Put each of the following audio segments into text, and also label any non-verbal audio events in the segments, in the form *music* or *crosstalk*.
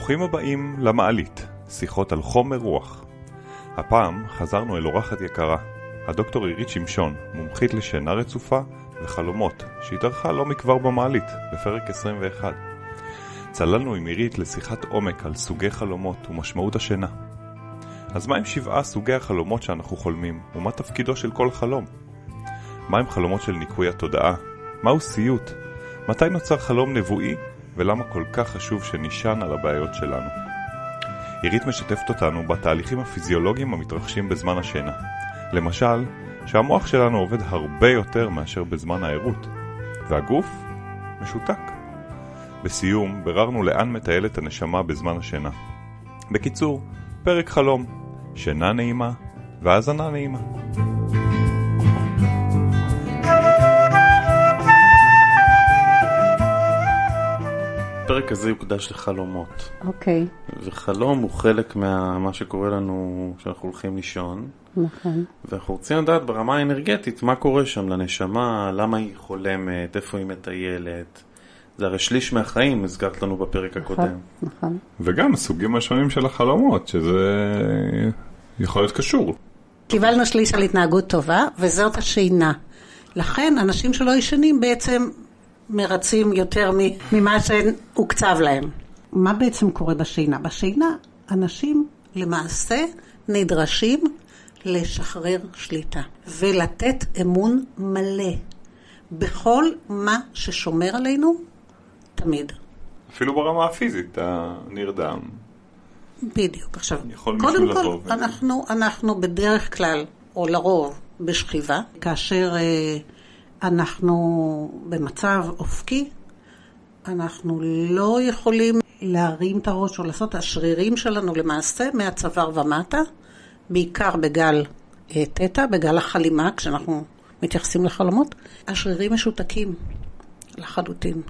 ברוכים הבאים למעלית, שיחות על חומר רוח. הפעם חזרנו אל אורחת יקרה, הדוקטור עירית שמשון, מומחית לשינה רצופה וחלומות, שהתארחה לא מכבר במעלית, בפרק 21. צללנו עם עירית לשיחת עומק על סוגי חלומות ומשמעות השינה. אז מה עם שבעה סוגי החלומות שאנחנו חולמים, ומה תפקידו של כל חלום? מה עם חלומות של ניקוי התודעה? מהו סיוט? מתי נוצר חלום נבואי ולמה כל כך חשוב שנשען על הבעיות שלנו. עירית משתפת אותנו בתהליכים הפיזיולוגיים המתרחשים בזמן השינה. למשל, שהמוח שלנו עובד הרבה יותר מאשר בזמן הערות, והגוף משותק. בסיום, ביררנו לאן מטיילת הנשמה בזמן השינה. בקיצור, פרק חלום, שינה נעימה והאזנה נעימה. הפרק הזה יוקדש לחלומות. אוקיי. וחלום הוא חלק מה שקורה לנו כשאנחנו הולכים לישון. נכון. ואנחנו רוצים לדעת ברמה האנרגטית מה קורה שם לנשמה, למה היא חולמת, איפה היא מטיילת. זה הרי שליש מהחיים, הזכרת לנו בפרק נכון, הקודם. נכון. וגם הסוגים השונים של החלומות, שזה יכול להיות קשור. קיבלנו שליש על התנהגות טובה, וזאת השינה. לכן אנשים שלא ישנים בעצם מרצים יותר ממה שהוקצב להם. מה בעצם קורה בשינה? בשינה אנשים למעשה נדרשים לשחרר שליטה ולתת אמון מלא בכל מה ששומר עלינו תמיד. אפילו ברמה הפיזית, אתה נרדם. בדיוק. עכשיו, קודם כל, ו- אנחנו, אנחנו בדרך כלל, או לרוב, בשכיבה, כאשר אה, אנחנו במצב אופקי, אנחנו לא יכולים להרים את הראש או לעשות, השרירים שלנו למעשה מהצוואר ומטה, בעיקר בגל אה, תטא, בגל החלימה, כשאנחנו מתייחסים לחלומות, השרירים משותקים לחלוטין.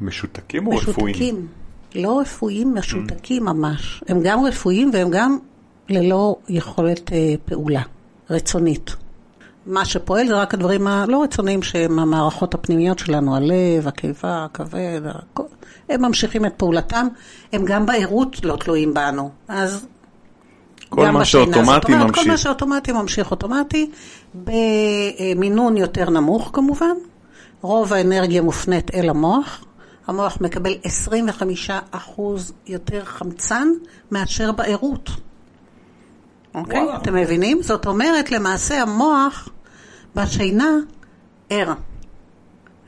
משותקים או רפואיים? משותקים. לא רפואיים, משותקים ממש. הם גם רפואיים והם גם ללא יכולת אה, פעולה רצונית. מה שפועל זה רק הדברים הלא רצוניים שהם המערכות הפנימיות שלנו, הלב, הקיבה, הכבד, הכל. הם ממשיכים את פעולתם, הם גם בערות לא תלויים בנו. אז כל מה. שאוטומטי אומרת, כל ממשיך. מה שאוטומטי ממשיך אוטומטי, במינון יותר נמוך כמובן. רוב האנרגיה מופנית אל המוח. המוח מקבל 25% יותר חמצן מאשר בערות. אוקיי? וואלה. אתם מבינים? זאת אומרת, למעשה המוח בשינה ער,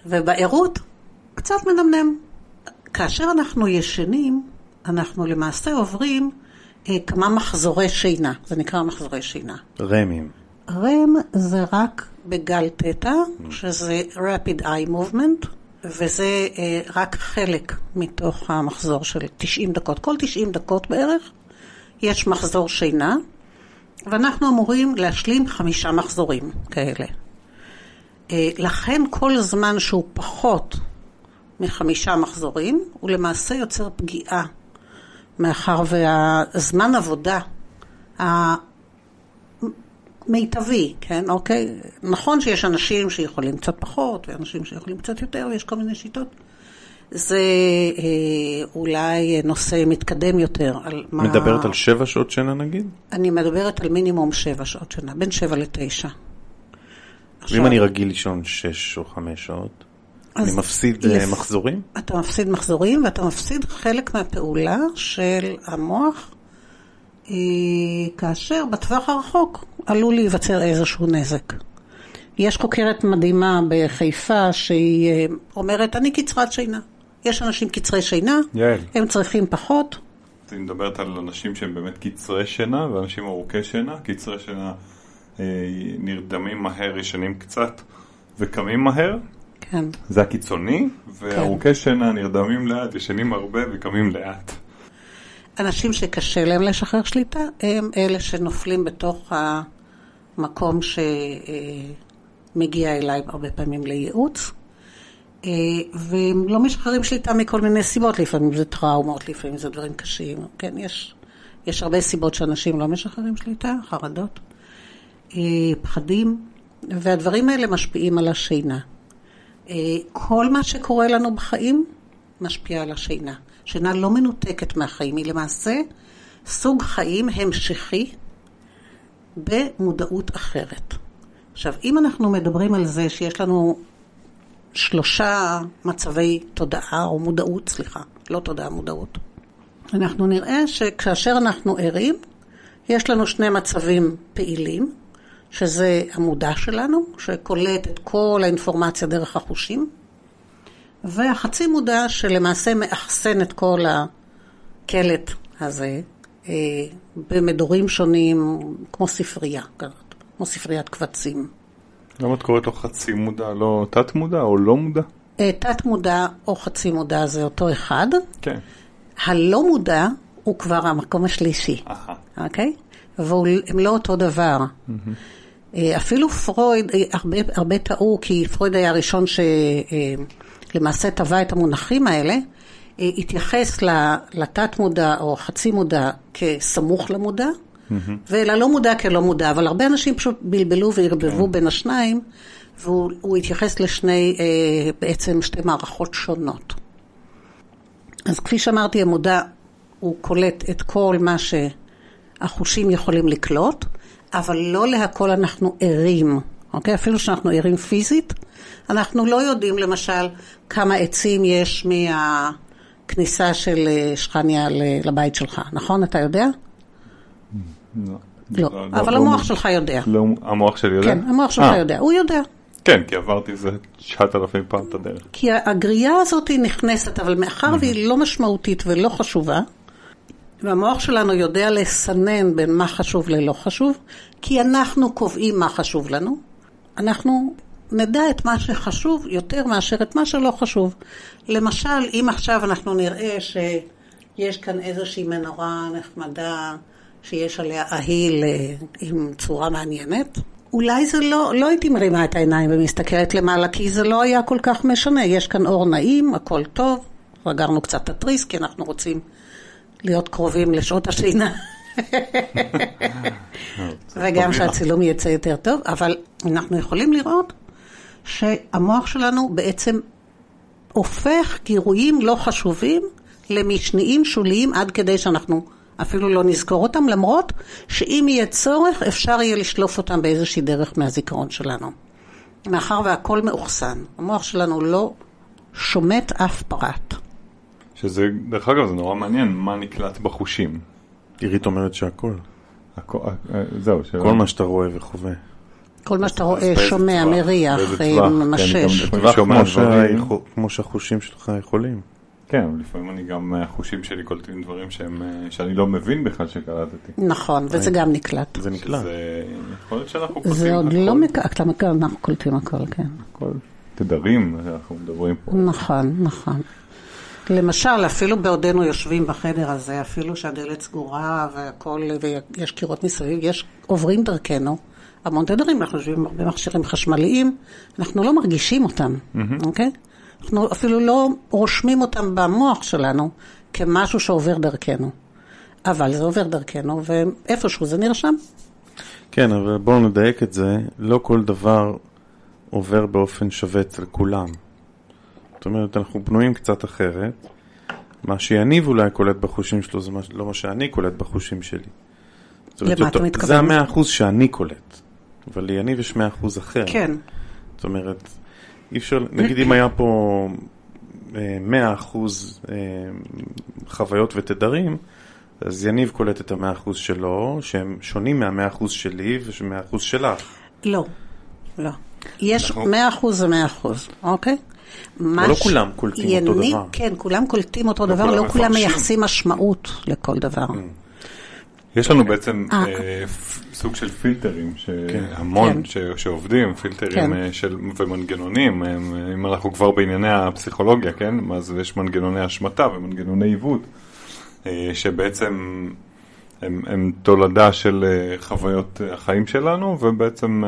ובערות קצת מנמנם. כאשר אנחנו ישנים, אנחנו למעשה עוברים אה, כמה מחזורי שינה, זה נקרא מחזורי שינה. רמים. רם זה רק בגל תטא, שזה rapid eye movement, וזה אה, רק חלק מתוך המחזור של 90 דקות. כל 90 דקות בערך יש מחזור שינה, ואנחנו אמורים להשלים חמישה מחזורים כאלה. אה, לכן כל זמן שהוא פחות מחמישה מחזורים, הוא למעשה יוצר פגיעה, מאחר והזמן עבודה המיטבי, כן, אוקיי? נכון שיש אנשים שיכולים קצת פחות, ואנשים שיכולים קצת יותר, ויש כל מיני שיטות. זה אה, אולי נושא מתקדם יותר על מה... מדברת על שבע שעות שינה נגיד? אני מדברת על מינימום שבע שעות שינה, בין שבע לתשע. ואם אני רגיל לישון שש או חמש שעות, אני מפסיד אה, לפ- מחזורים? אתה מפסיד מחזורים ואתה מפסיד חלק מהפעולה של המוח, אה, כאשר בטווח הרחוק עלול להיווצר איזשהו נזק. יש חוקרת מדהימה בחיפה שהיא אה, אומרת, אני קצרת שינה. יש אנשים קצרי שינה, יעל, הם צריכים פחות. את מדברת על אנשים שהם באמת קצרי שינה ואנשים ארוכי שינה. קצרי שינה אה, נרדמים מהר, ישנים קצת וקמים מהר. כן. זה הקיצוני, וארוכי שינה נרדמים לאט, ישנים הרבה וקמים לאט. אנשים שקשה להם לשחרר שליטה, הם אלה שנופלים בתוך המקום שמגיע אליי הרבה פעמים לייעוץ, אה, והם לא משחררים שליטה מכל מיני סיבות, לפעמים זה טראומות, לפעמים זה דברים קשים, כן, יש, יש הרבה סיבות שאנשים לא משחררים שליטה, חרדות, אה, פחדים, והדברים האלה משפיעים על השינה. אה, כל מה שקורה לנו בחיים משפיע על השינה. שינה לא מנותקת מהחיים, היא למעשה סוג חיים המשכי במודעות אחרת. עכשיו, אם אנחנו מדברים על זה שיש לנו שלושה מצבי תודעה, או מודעות, סליחה, לא תודעה, מודעות, אנחנו נראה שכאשר אנחנו ערים, יש לנו שני מצבים פעילים, שזה המודע שלנו, שקולט את כל האינפורמציה דרך החושים, והחצי מודע שלמעשה מאחסן את כל הקלט הזה אה, במדורים שונים, כמו ספרייה, כמו ספריית קבצים. למה את קוראת לו חצי מודע, לא תת מודע או לא מודע? אה, תת מודע או חצי מודע זה אותו אחד. כן. הלא מודע הוא כבר המקום השלישי, אוקיי? והם לא אותו דבר. אפילו פרויד, אה, הרבה, הרבה טעו, כי פרויד היה הראשון שלמעשה טבע את המונחים האלה, התייחס לתת מודע או חצי מודע כסמוך למודע, וללא מודע כלא מודע, אבל הרבה אנשים פשוט בלבלו וערבבו כן. בין השניים, והוא התייחס לשני, אה, בעצם שתי מערכות שונות. אז כפי שאמרתי, המודע הוא קולט את כל מה שהחושים יכולים לקלוט, אבל לא להכל אנחנו ערים, אוקיי? אפילו שאנחנו ערים פיזית, אנחנו לא יודעים למשל כמה עצים יש מהכניסה של אה, שכניה לבית שלך, נכון? אתה יודע? לא. לא, לא אבל המוח שלך יודע. לא, המוח שלי יודע? כן, המוח שלך אה. יודע, הוא יודע. כן, כי עברתי איזה 9,000 פעם את הדרך. כי הגריעה הזאת היא נכנסת, אבל מאחר והיא לא משמעותית ולא חשובה, והמוח שלנו יודע לסנן בין מה חשוב ללא חשוב, כי אנחנו קובעים מה חשוב לנו, אנחנו נדע את מה שחשוב יותר מאשר את מה שלא חשוב. למשל, אם עכשיו אנחנו נראה שיש כאן איזושהי מנורה נחמדה, שיש עליה אהיל אה, עם צורה מעניינת, אולי זה לא, לא הייתי מרימה את העיניים ומסתכלת למעלה, כי זה לא היה כל כך משנה. יש כאן אור נעים, הכל טוב, רגרנו קצת את התריס, כי אנחנו רוצים להיות קרובים לשעות השינה. וגם שהצילום יצא יותר טוב, אבל אנחנו יכולים לראות שהמוח שלנו בעצם הופך גירויים לא חשובים למשניים שוליים עד כדי שאנחנו אפילו לא נזכור אותם, למרות שאם יהיה צורך אפשר יהיה לשלוף אותם באיזושהי דרך מהזיכרון שלנו. מאחר והכל מאוחסן, המוח שלנו לא שומט אף פרט. שזה, דרך אגב, זה נורא מעניין, מה נקלט בחושים. עירית אומרת שהכל. הכל, אה, זהו. כל מה שאתה רואה וחווה. כל מה שאתה רואה, שומע, מריח, כן, ממשש. כמו שהחושים שלך יכולים. כן, לפעמים אני גם, החושים שלי קולטים דברים שהם, אה, שאני לא מבין בכלל שקלטתי. נכון, וזה גם נקלט. זה נקלט. זה יכול להיות שאנחנו קולטים הכל. זה עוד לא מקלט, אנחנו קולטים הכל, כן. הכל. תדרים, אנחנו מדברים פה. נכון, נכון. למשל, אפילו בעודנו יושבים בחדר הזה, אפילו שהדלת סגורה והכל, ויש קירות מסביב, יש, עוברים דרכנו המון תדרים, אנחנו יושבים עם הרבה מכשירים חשמליים, אנחנו לא מרגישים אותם, אוקיי? אנחנו אפילו לא רושמים אותם במוח שלנו כמשהו שעובר דרכנו. אבל זה עובר דרכנו, ואיפשהו זה נרשם. כן, אבל בואו נדייק את זה, לא כל דבר עובר באופן שווה אצל כולם. זאת אומרת, אנחנו בנויים קצת אחרת. מה שיניב אולי קולט בחושים שלו זה לא מה שאני קולט בחושים שלי. למה אתה מתכוון? זה המאה אחוז שאני קולט, אבל ליניב יש מאה אחוז אחר. כן. זאת אומרת, אי אפשר, נגיד אם היה פה אה, מאה אחוז אה, חוויות ותדרים, אז יניב קולט את המאה אחוז שלו, שהם שונים מהמאה אחוז שלי ומאה אחוז שלך. לא, לא. יש מאה אחוז זה מאה אחוז, אוקיי? לא כולם קולטים יניב, אותו דבר. כן, כולם קולטים אותו לא דבר, לא כולם מייחסים משמעות לכל דבר. Mm. יש לנו בעצם אה. אה, סוג של פילטרים, שהמון כן. שעובדים, פילטרים כן. אה, ומנגנונים, אם אנחנו כבר בענייני הפסיכולוגיה, כן? אז יש מנגנוני השמטה ומנגנוני עיוות, שבעצם הם, הם תולדה של חוויות החיים שלנו, ובעצם,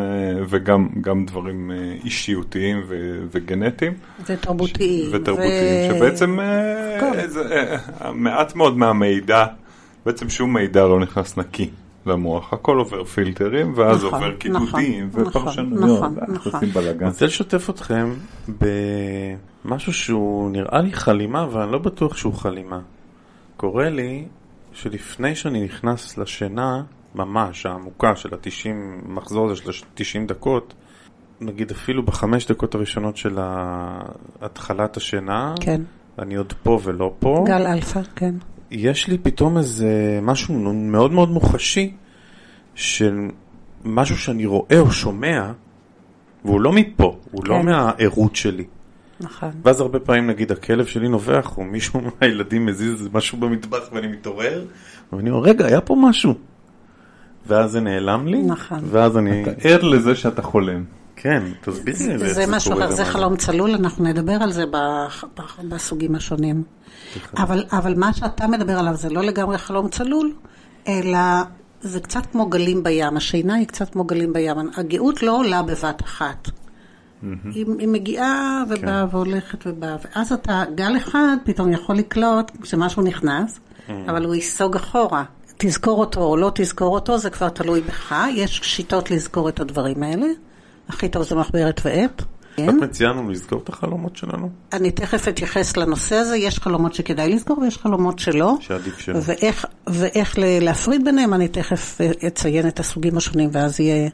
וגם דברים אישיותיים וגנטיים. ותרבותיים. ותרבותיים, שבעצם מעט מאוד מהמידע בעצם שום מידע לא נכנס נקי למוח, הכל עובר פילטרים, ואז נכון, עובר קידודים נכון, ופרשנויות, נכון, נכון. עושים בלאגן. אני רוצה לשתף אתכם משהו שהוא נראה לי חלימה, אבל אני לא בטוח שהוא חלימה. קורה לי שלפני שאני נכנס לשינה, ממש העמוקה של ה-90, מחזור הזה של ה-90 דקות, נגיד אפילו בחמש דקות הראשונות של התחלת השינה, כן. אני עוד פה ולא פה. גל אלפא, כן. יש לי פתאום איזה משהו מאוד מאוד מוחשי של משהו שאני רואה או שומע, והוא לא מפה, הוא לא כן. לא מהערות שלי. נכון. ואז הרבה פעמים נגיד הכלב שלי נובח, או מישהו *laughs* מהילדים מזיז משהו במטבח ואני מתעורר, ואני אומר, רגע, היה פה משהו. ואז זה נעלם לי, נכון. ואז אני... ער לזה שאתה חולם. כן, תסבירי לי זה, זה משהו אחר, זה חלום צלול, אנחנו נדבר על זה בסוגים השונים. אבל, אבל מה שאתה מדבר עליו זה לא לגמרי חלום צלול, אלא זה קצת כמו גלים בים, השינה היא קצת כמו גלים בים. הגאות לא עולה בבת אחת. היא, היא מגיעה ובאה כן. והולכת ובאה, ואז אתה, גל אחד פתאום יכול לקלוט כשמשהו נכנס, אבל הוא ייסוג אחורה. תזכור אותו או לא תזכור אותו, זה כבר תלוי בך. יש שיטות לזכור את הדברים האלה. הכי טוב זה מחברת ועט. את כן. מציעה לנו לזכור את החלומות שלנו? אני תכף אתייחס לנושא הזה, יש חלומות שכדאי לזכור ויש חלומות שלא. שעדיף שלא. ואיך, ואיך להפריד ביניהם, אני תכף אציין את הסוגים השונים ואז יהיה,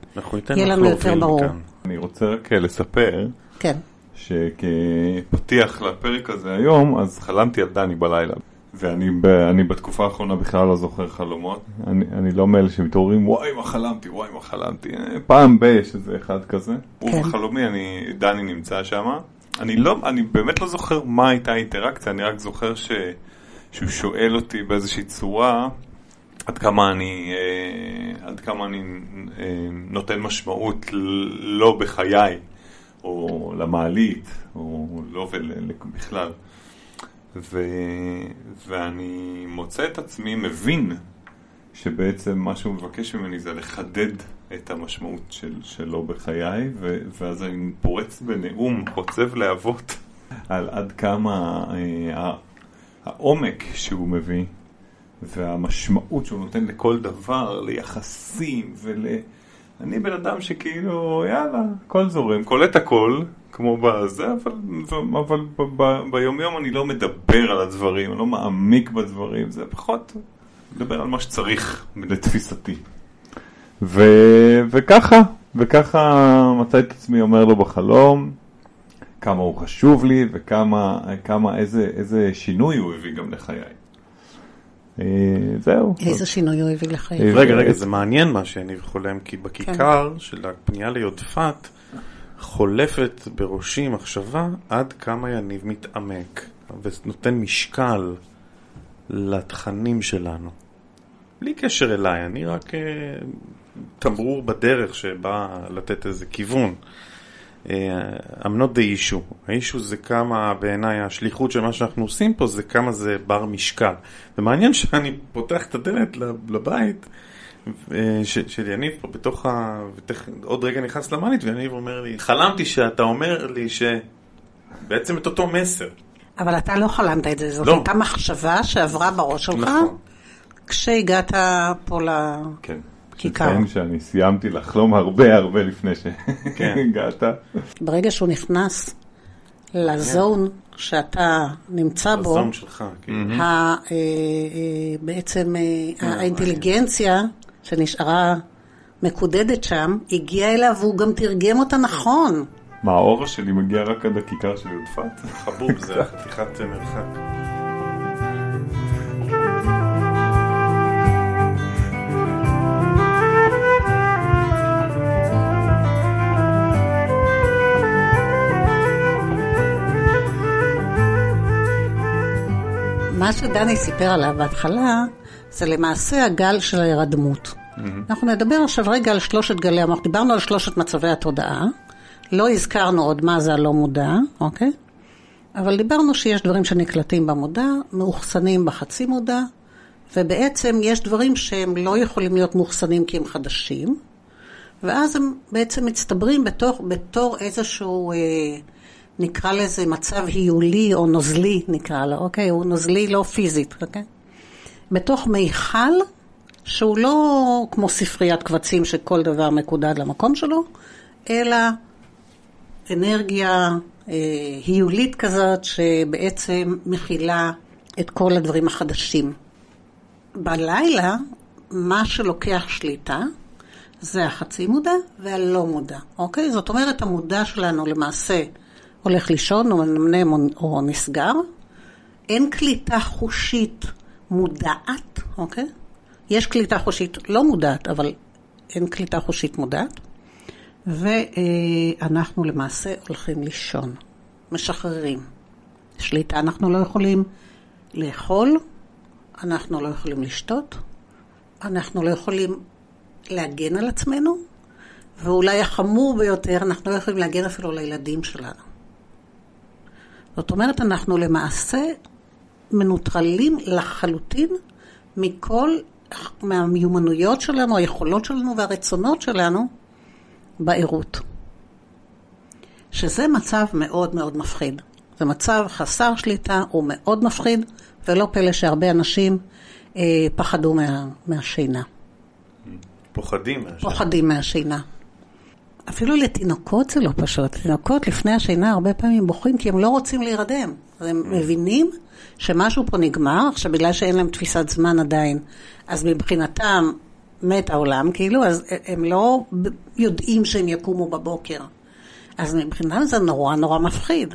יהיה לנו יותר ברור. מכאן. אני רוצה רק לספר. כן. שכפתיח לפרק הזה היום, אז חלמתי על דני בלילה. ואני ב, בתקופה האחרונה בכלל לא זוכר חלומות. אני, אני לא מאלה שמתעוררים, וואי מה חלמתי, וואי מה חלמתי. פעם ב- יש איזה אחד כזה. כן. ובחלומי אני, דני נמצא שם. אני לא, אני באמת לא זוכר מה הייתה האינטראקציה, אני רק זוכר ש, שהוא שואל אותי באיזושהי צורה עד כמה אני, אה, עד כמה אני אה, נותן משמעות לא בחיי, או למעלית, או לא בכלל. ו... ואני מוצא את עצמי מבין שבעצם מה שהוא מבקש ממני זה לחדד את המשמעות של, שלו בחיי, ו... ואז אני פורץ בנאום חוצב להבות על עד כמה אה, העומק שהוא מביא והמשמעות שהוא נותן לכל דבר, ליחסים ול... אני בן אדם שכאילו, יאללה, הכל זורם, קולט הכל, כמו בזה, אבל, אבל ב, ב, ביומיום אני לא מדבר על הדברים, אני לא מעמיק בדברים, זה פחות מדבר על מה שצריך לתפיסתי. ו, וככה, וככה מצא את עצמי אומר לו בחלום כמה הוא חשוב לי וכמה, כמה, איזה, איזה שינוי הוא הביא גם לחיי. אה, זהו. איזה שינוי הוא הביא לחיי? רגע, רגע, זה מעניין מה שאני חולם, כי בכיכר כן. של הפנייה ליודפת, חולפת בראשי מחשבה עד כמה יניב מתעמק ונותן משקל לתכנים שלנו. בלי קשר אליי, אני רק uh, תמרור בדרך שבא לתת איזה כיוון. Uh, I'm not the issue. האישו זה כמה, בעיניי, השליחות של מה שאנחנו עושים פה זה כמה זה בר משקל. זה מעניין שאני פותח את הדלת לבית של יניב פה בתוך ה... עוד רגע נכנס למאנית ויניב אומר לי, חלמתי שאתה אומר לי שבעצם את אותו מסר. אבל אתה לא חלמת את זה, זאת לא. הייתה מחשבה שעברה בראש שלך נכון. כשהגעת פה כן. לכיכר. כן, שאני סיימתי לחלום הרבה הרבה לפני שהגעת. כן. ברגע שהוא נכנס לזון שאתה נמצא בו, לזון שלך, כן. אה, אה, בעצם אה, האינטליגנציה שנשארה מקודדת שם, הגיעה אליו והוא גם תרגם אותה נכון. מה, האור שלי מגיע רק עד הכיכר של יודפת? *laughs* חבוב, זה חתיכת מרחק. מה שדני סיפר עליו בהתחלה, זה למעשה הגל של ההירדמות. Mm-hmm. אנחנו נדבר עכשיו רגע על שלושת גלי המוח. דיברנו על שלושת מצבי התודעה. לא הזכרנו עוד מה זה הלא מודע, אוקיי? אבל דיברנו שיש דברים שנקלטים במודע, מאוחסנים בחצי מודע, ובעצם יש דברים שהם לא יכולים להיות מאוחסנים כי הם חדשים, ואז הם בעצם מצטברים בתור, בתור איזשהו, אה, נקרא לזה מצב היולי או נוזלי, נקרא לו, אוקיי? הוא נוזלי לא פיזית, אוקיי? בתוך מיכל שהוא לא כמו ספריית קבצים שכל דבר מקודד למקום שלו, אלא אנרגיה, היולית כזאת, שבעצם מכילה את כל הדברים החדשים. בלילה, מה שלוקח שליטה, זה החצי מודע והלא מודע, אוקיי? זאת אומרת, המודע שלנו למעשה הולך לישון או מנמנם או נסגר. אין קליטה חושית מודעת, אוקיי? יש קליטה חושית לא מודעת, אבל אין קליטה חושית מודעת. ואנחנו למעשה הולכים לישון, משחררים. שליטה אנחנו לא יכולים לאכול, אנחנו לא יכולים לשתות, אנחנו לא יכולים להגן על עצמנו, ואולי החמור ביותר, אנחנו לא יכולים להגן אפילו על הילדים שלנו. זאת אומרת, אנחנו למעשה מנוטרלים לחלוטין מכל, מהמיומנויות שלנו, היכולות שלנו והרצונות שלנו בערות. שזה מצב מאוד מאוד מפחיד. זה מצב חסר שליטה, הוא מאוד מפחיד, ולא פלא שהרבה אנשים אה, פחדו מה, מהשינה. פוחדים מהשינה. פוחדים מהשינה. אפילו לתינוקות זה לא פשוט. תינוקות לפני השינה הרבה פעמים בוכים כי הם לא רוצים להירדם. הם mm. מבינים שמשהו פה נגמר, עכשיו בגלל שאין להם תפיסת זמן עדיין, אז מבחינתם מת העולם, כאילו, אז הם לא יודעים שהם יקומו בבוקר. אז מבחינתם זה נורא נורא מפחיד.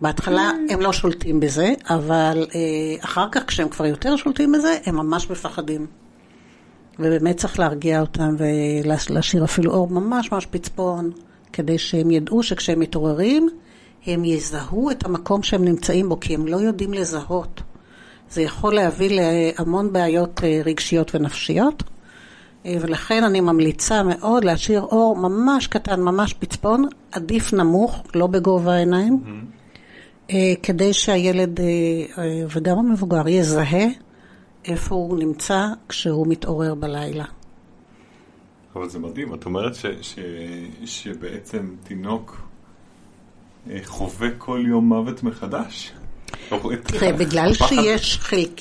בהתחלה הם לא שולטים בזה, אבל אה, אחר כך כשהם כבר יותר שולטים בזה, הם ממש מפחדים. ובאמת צריך להרגיע אותם ולהשאיר אפילו אור ממש ממש פצפון, כדי שהם ידעו שכשהם מתעוררים, הם יזהו את המקום שהם נמצאים בו, כי הם לא יודעים לזהות. זה יכול להביא להמון בעיות אה, רגשיות ונפשיות, אה, ולכן אני ממליצה מאוד להשאיר אור ממש קטן, ממש פצפון, עדיף נמוך, לא בגובה העיניים, mm-hmm. כדי שהילד וגם המבוגר יזהה איפה הוא נמצא כשהוא מתעורר בלילה. אבל זה מדהים, את אומרת ש, ש, שבעצם תינוק אה, חווה כל יום מוות מחדש? תראה, בגלל שיש חלק...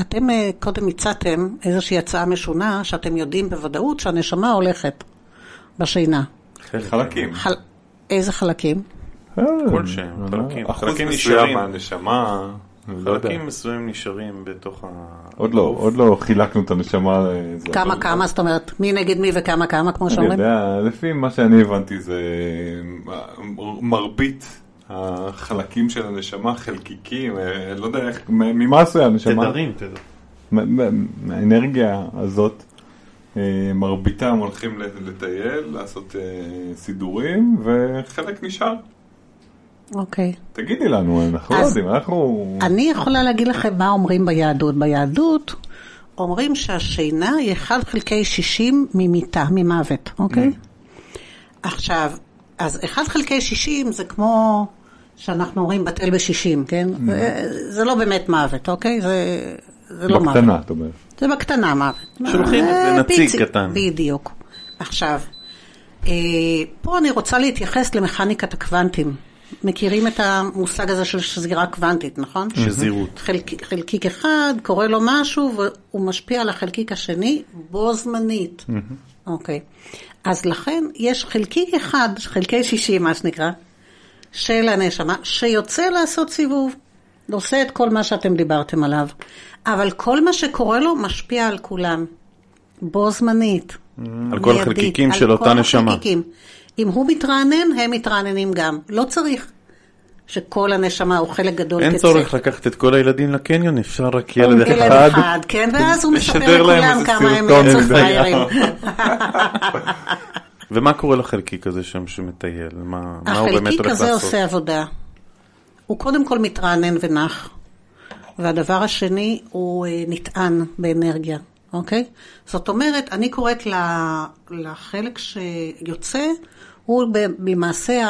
אתם אה, קודם הצעתם איזושהי הצעה משונה, שאתם יודעים בוודאות שהנשמה הולכת בשינה. חלקים. איזה חלקים? כלשהם, חלקים. אחוז מסוים מהנשמה... לא חלקים מסוימים נשארים בתוך ה... עוד לא, עוד לא חילקנו את הנשמה. כמה כמה, זאת אומרת, מי נגד מי וכמה כמה, כמו שאומרים? אני יודע, לפי מה שאני הבנתי זה מרבית החלקים של הנשמה, חלקיקים, אה, לא יודע איך, ממה עשויה הנשמה? תדרים, תדרים. מהאנרגיה הזאת, אה, מרביתם הולכים לטייל, לעשות אה, סידורים, וחלק נשאר. אוקיי. תגידי לנו, אנחנו לא יודעים, אנחנו... אני יכולה להגיד לכם מה אומרים ביהדות. ביהדות אומרים שהשינה היא 1 חלקי 60 ממיתה, ממוות, אוקיי? Mm. עכשיו, אז 1 חלקי 60 זה כמו שאנחנו אומרים בטל ב-60, כן? Mm. זה לא באמת מוות, אוקיי? זה, זה לא מוות. בקטנה, את אומרת. זה בקטנה מוות. שולחים את זה נציג קטן. בדיוק. עכשיו, אה, פה אני רוצה להתייחס למכניקת הקוונטים. מכירים את המושג הזה של שזירה קוונטית, נכון? שזירות. חלק, חלקיק אחד, קורה לו משהו, והוא משפיע על החלקיק השני בו זמנית. אוקיי. אז לכן יש חלקיק אחד, חלקי שישי, מה שנקרא, של הנשמה, שיוצא לעשות סיבוב. עושה את כל מה שאתם דיברתם עליו. אבל כל מה שקורה לו משפיע על כולם. בו זמנית. על כל החלקיקים של אותה נשמה. החלקיקים. אם הוא מתרענן, הם מתרעננים גם. לא צריך שכל הנשמה הוא חלק גדול אין צורך לקחת את כל הילדים לקניון, אפשר רק ילד אחד. ילד אחד, כן, ואז הוא מספר לכולם כמה הם יצאו פריירים. *laughs* ומה קורה לחלקיק הזה שם שמטייל? מה, מה הוא באמת הולך לעשות? החלקיק הזה עושה עבודה. הוא קודם כל מתרענן ונח, והדבר השני, הוא אה, נטען באנרגיה. אוקיי? זאת אומרת, אני קוראת לחלק שיוצא, הוא למעשה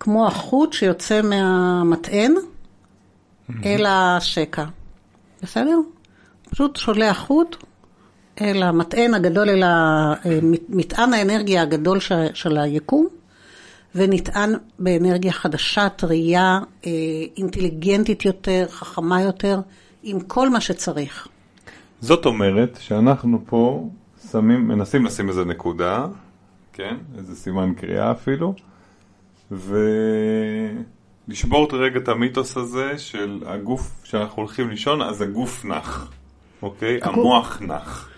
כמו החוט שיוצא מהמטען אל השקע. בסדר? פשוט שולח חוט אל המטען הגדול, אל מטען האנרגיה הגדול של היקום, ונטען באנרגיה חדשה, טרייה, אה, אינטליגנטית יותר, חכמה יותר, עם כל מה שצריך. זאת אומרת שאנחנו פה שמים, מנסים לשים איזה נקודה, כן? איזה סימן קריאה אפילו, ולשבור רגע את המיתוס הזה של הגוף, כשאנחנו הולכים לישון, אז הגוף נח, אוקיי? הגוף... המוח נח.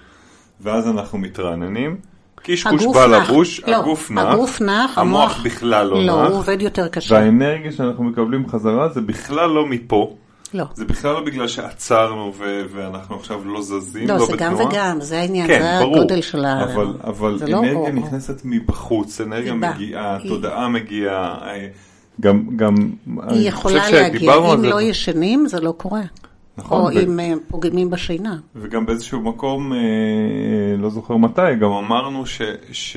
ואז אנחנו מתרעננים. קישקוש בא לבוש, לא, הגוף נח, הגוף נח, המוח, המוח בכלל לא, לא נח. לא, הוא עובד יותר קשה. והאנרגיה שאנחנו מקבלים חזרה זה בכלל לא מפה. לא. זה בכלל לא בגלל שעצרנו ו- ואנחנו עכשיו לא זזים, לא, לא זה בתנועה. גם וגם, זה העניין, כן, זה ברור. הגודל של ה... אבל, אבל לא אנרגיה או- נכנסת מבחוץ, אנרגיה היא באה. מגיעה, היא- תודעה מגיעה, אה, גם, גם, היא יכולה להגיע, אם זה, לא ישנים זה לא קורה. נכון, או ו- אם אה, פוגמים בשינה. וגם באיזשהו מקום, אה, לא זוכר מתי, גם אמרנו ש, ש,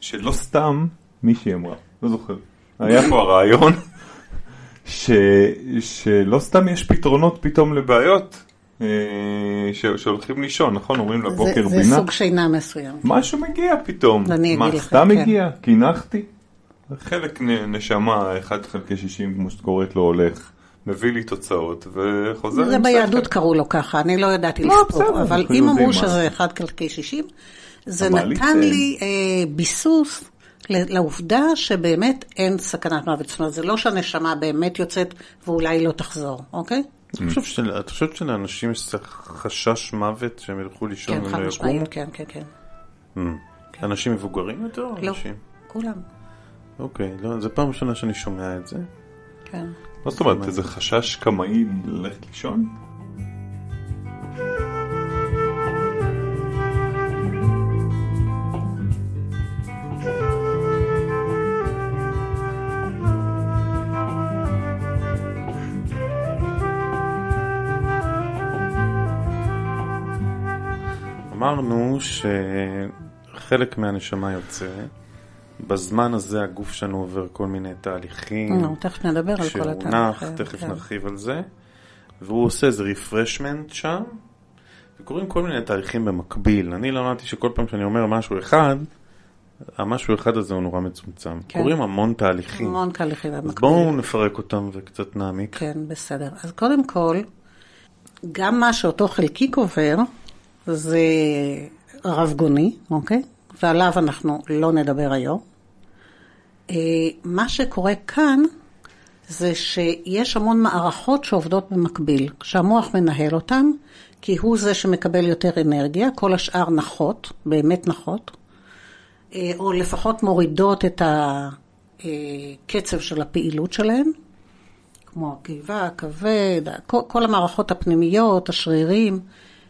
שלא סתם מישהי אמרה, לא זוכר, היה פה הרעיון *laughs* ש, שלא סתם יש פתרונות פתאום לבעיות אה, ש, שהולכים לישון, נכון? אומרים לבוקר זה, בינה, זה סוג שינה מסוים. משהו מגיע פתאום, אני אגיד מה לך, סתם כן. הגיע? קינחתי? חלק נשמה, 1 חלקי 60 כמו שאת קוראת לו הולך. מביא לי תוצאות וחוזר זה ביהדות שכל. קראו לו ככה, אני לא ידעתי לא, לספור, בסדר, אבל אם אמרו שזה זה. 1 חלקי 60, זה נתן זה- לי אה, ביסוס לעובדה שבאמת אין סכנת מוות. זאת אומרת, זה לא שהנשמה באמת יוצאת ואולי לא תחזור, אוקיי? את חושבת שלאנשים יש חשש מוות שהם ילכו לישון כן, חד ולא יקומו? משמעית, כן, כן, כן. Mm. אנשים מבוגרים יותר? או לא? כולם, אוקיי, לא, זו פעם ראשונה שאני שומע את זה. כן. מה זאת אומרת, איזה חשש קמאי ללכת לישון? אמרנו שחלק מהנשמה יוצא, בזמן הזה הגוף שלנו עובר כל מיני תהליכים. נו, תכף נדבר על כל כשהוא התהליך. נח, כן, תכף כן. נרחיב על זה. והוא עושה איזה רפרשמנט שם, וקורים כל מיני תהליכים במקביל. אני למדתי שכל פעם שאני אומר משהו אחד, המשהו אחד הזה הוא נורא מצומצם. כן. קורים המון תהליכים. המון תהליכים אז במקביל. בואו נפרק אותם וקצת נעמיק. כן, בסדר. אז קודם כל, גם מה שאותו חלקיק עובר, זה רב גוני, אוקיי? ועליו אנחנו לא נדבר היום. אה, מה שקורה כאן, זה שיש המון מערכות שעובדות במקביל, שהמוח מנהל אותן, כי הוא זה שמקבל יותר אנרגיה, כל השאר נחות, באמת נחות, אה, או לפחות מורידות את הקצב של הפעילות שלהן. כמו הקיבה, הכבד, כל, המערכות הפנימיות, השרירים,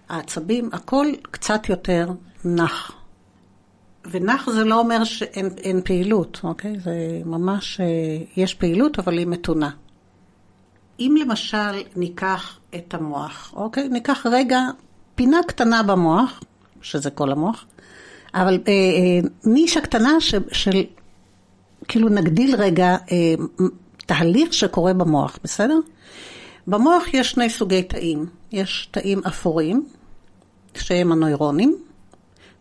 העצבים, הכל קצת יותר נח. ונח זה לא אומר שאין אין פעילות, אוקיי? זה ממש, אה, יש פעילות, אבל היא מתונה. אם למשל ניקח את המוח, אוקיי? ניקח רגע פינה קטנה במוח, שזה כל המוח, אבל אה, אה, נישה קטנה ש, של, כאילו נגדיל רגע אה, תהליך שקורה במוח, בסדר? במוח יש שני סוגי תאים. יש תאים אפורים, שהם הנוירונים,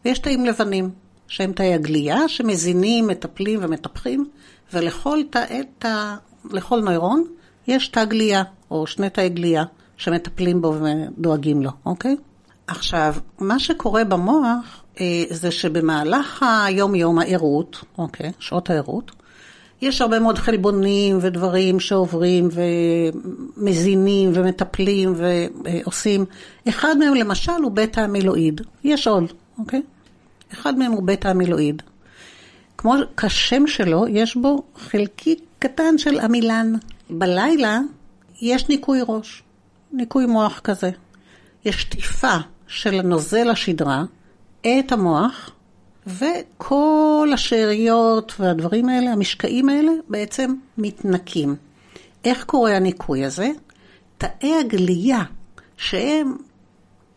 ויש תאים לבנים, שהם תאי הגליה, שמזינים, מטפלים ומטפחים, ולכל תא, תא, לכל נוירון יש תא גליה, או שני תאי גליה, שמטפלים בו ודואגים לו, אוקיי? עכשיו, מה שקורה במוח, אה, זה שבמהלך היום-יום הערות, אוקיי, שעות הערות, יש הרבה מאוד חלבונים ודברים שעוברים ומזינים ומטפלים ועושים. אחד מהם למשל הוא בטא המילואיד. יש עוד, אוקיי? אחד מהם הוא בטא המילואיד. כמו כשם שלו, יש בו חלקיק קטן של עמילן. בלילה יש ניקוי ראש, ניקוי מוח כזה. יש שטיפה של נוזל השדרה את המוח, וכל השאריות והדברים האלה, המשקעים האלה, בעצם מתנקים. איך קורה הניקוי הזה? תאי הגליה, שהם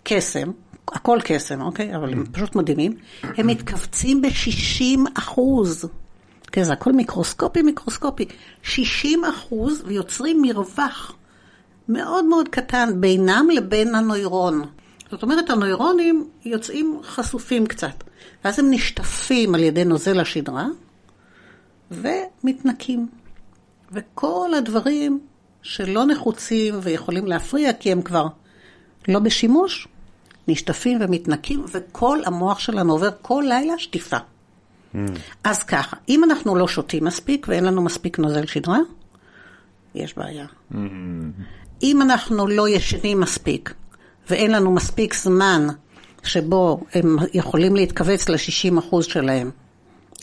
קסם, הכל קסם, אוקיי? אבל הם פשוט מדהימים, הם מתכווצים ב-60 אחוז. כן, זה הכל מיקרוסקופי, מיקרוסקופי. 60 אחוז ויוצרים מרווח מאוד מאוד קטן בינם לבין הנוירון. זאת אומרת, הנוירונים יוצאים חשופים קצת, ואז הם נשטפים על ידי נוזל השדרה ומתנקים. וכל הדברים שלא נחוצים ויכולים להפריע כי הם כבר לא בשימוש, נשטפים ומתנקים, וכל המוח שלנו עובר כל לילה שטיפה. Mm. אז ככה, אם אנחנו לא שותים מספיק ואין לנו מספיק נוזל שדרה, יש בעיה. Mm. אם אנחנו לא ישנים מספיק ואין לנו מספיק זמן שבו הם יכולים להתכווץ ל-60% שלהם,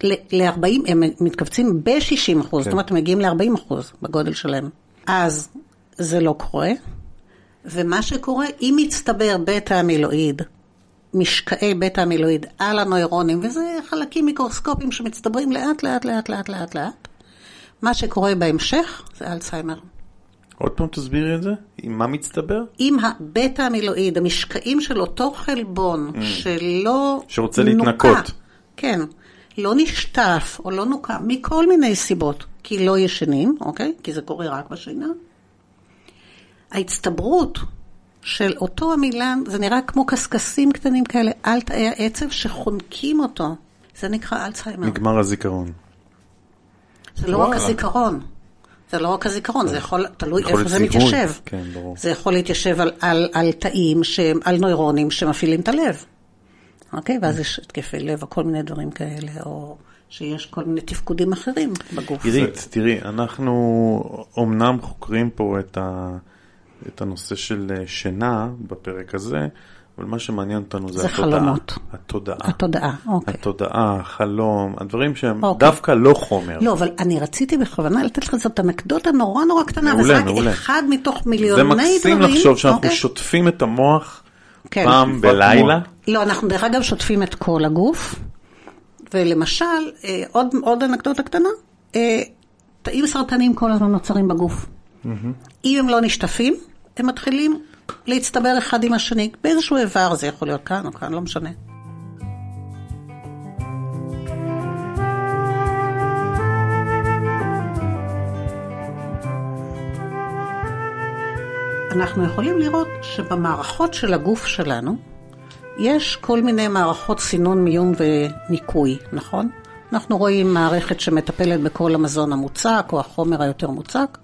ל-40, הם מתכווצים ב-60%, כן. זאת אומרת, הם מגיעים ל-40% בגודל שלהם. אז זה לא קורה, ומה שקורה, אם מצטבר בטא המילואיד, משקעי בטא המילואיד על הנוירונים, וזה חלקים מיקרוסקופיים שמצטברים לאט, לאט, לאט, לאט, לאט, לאט, מה שקורה בהמשך זה אלצהיימר. עוד פעם תסבירי את זה? עם מה מצטבר? עם הבטא המילואיד, המשקעים של אותו חלבון mm. שלא שרוצה נוקע, להתנקות. כן, לא נשטף או לא נוקע, מכל מיני סיבות. כי לא ישנים, אוקיי? כי זה קורה רק בשינה. ההצטברות של אותו המילן, זה נראה כמו קשקשים קטנים כאלה על תאי העצב שחונקים אותו. זה נקרא אלצהיימר. נגמר הזיכרון. זה לא רק הזיכרון. זה לא רק הזיכרון, זה יכול, תלוי איפה זה מתיישב. כן, ברור. זה יכול להתיישב על, על, על תאים, שהם, על נוירונים שמפעילים את הלב. אוקיי? ואז יש התקפי לב או כל מיני דברים כאלה, או שיש כל מיני תפקודים אחרים בגוף. עירית, תראי, אנחנו אומנם חוקרים פה את, ה, את הנושא של אה, שינה בפרק הזה, אבל מה שמעניין אותנו זה, זה התודעה. זה חלומות. התודעה. התודעה, אוקיי. התודעה, החלום, הדברים שהם אוקיי. דווקא לא חומר. לא, אבל אני רציתי בכוונה לתת לך זאת אנקדוטה נורא נורא קטנה, וזה רק מעולה. אחד מתוך מיליוני דברים. זה מקסים דברים, לחשוב שאנחנו אוקיי? שוטפים את המוח כן. פעם בלילה. לא, אנחנו דרך אגב שוטפים את כל הגוף. ולמשל, אה, עוד, עוד אנקדוטה קטנה, אה, תאים סרטניים כל הזמן נוצרים בגוף. Mm-hmm. אם הם לא נשטפים, הם מתחילים להצטבר אחד עם השני, באיזשהו איבר, זה יכול להיות כאן או כאן, לא משנה. אנחנו יכולים לראות שבמערכות של הגוף שלנו, יש כל מיני מערכות סינון, מיון וניקוי, נכון? אנחנו רואים מערכת שמטפלת בכל המזון המוצק או החומר היותר מוצק,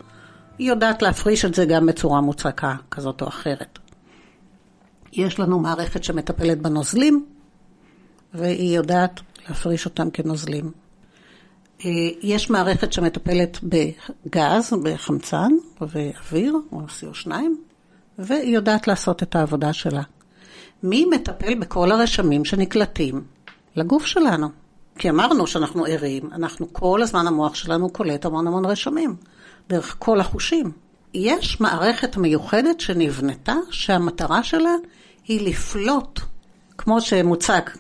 היא יודעת להפריש את זה גם בצורה מוצקה כזאת או אחרת. יש לנו מערכת שמטפלת בנוזלים, והיא יודעת להפריש אותם כנוזלים. אה, יש מערכת שמטפלת בגז, בחמצן ואוויר, או CO2, והיא יודעת לעשות את העבודה שלה. מי מטפל בכל הרשמים שנקלטים לגוף שלנו? כי אמרנו שאנחנו ערים, אנחנו כל הזמן המוח שלנו קולט המון המון רשמים, דרך כל החושים. יש מערכת מיוחדת שנבנתה, שהמטרה שלה היא לפלוט, כמו שמוצק,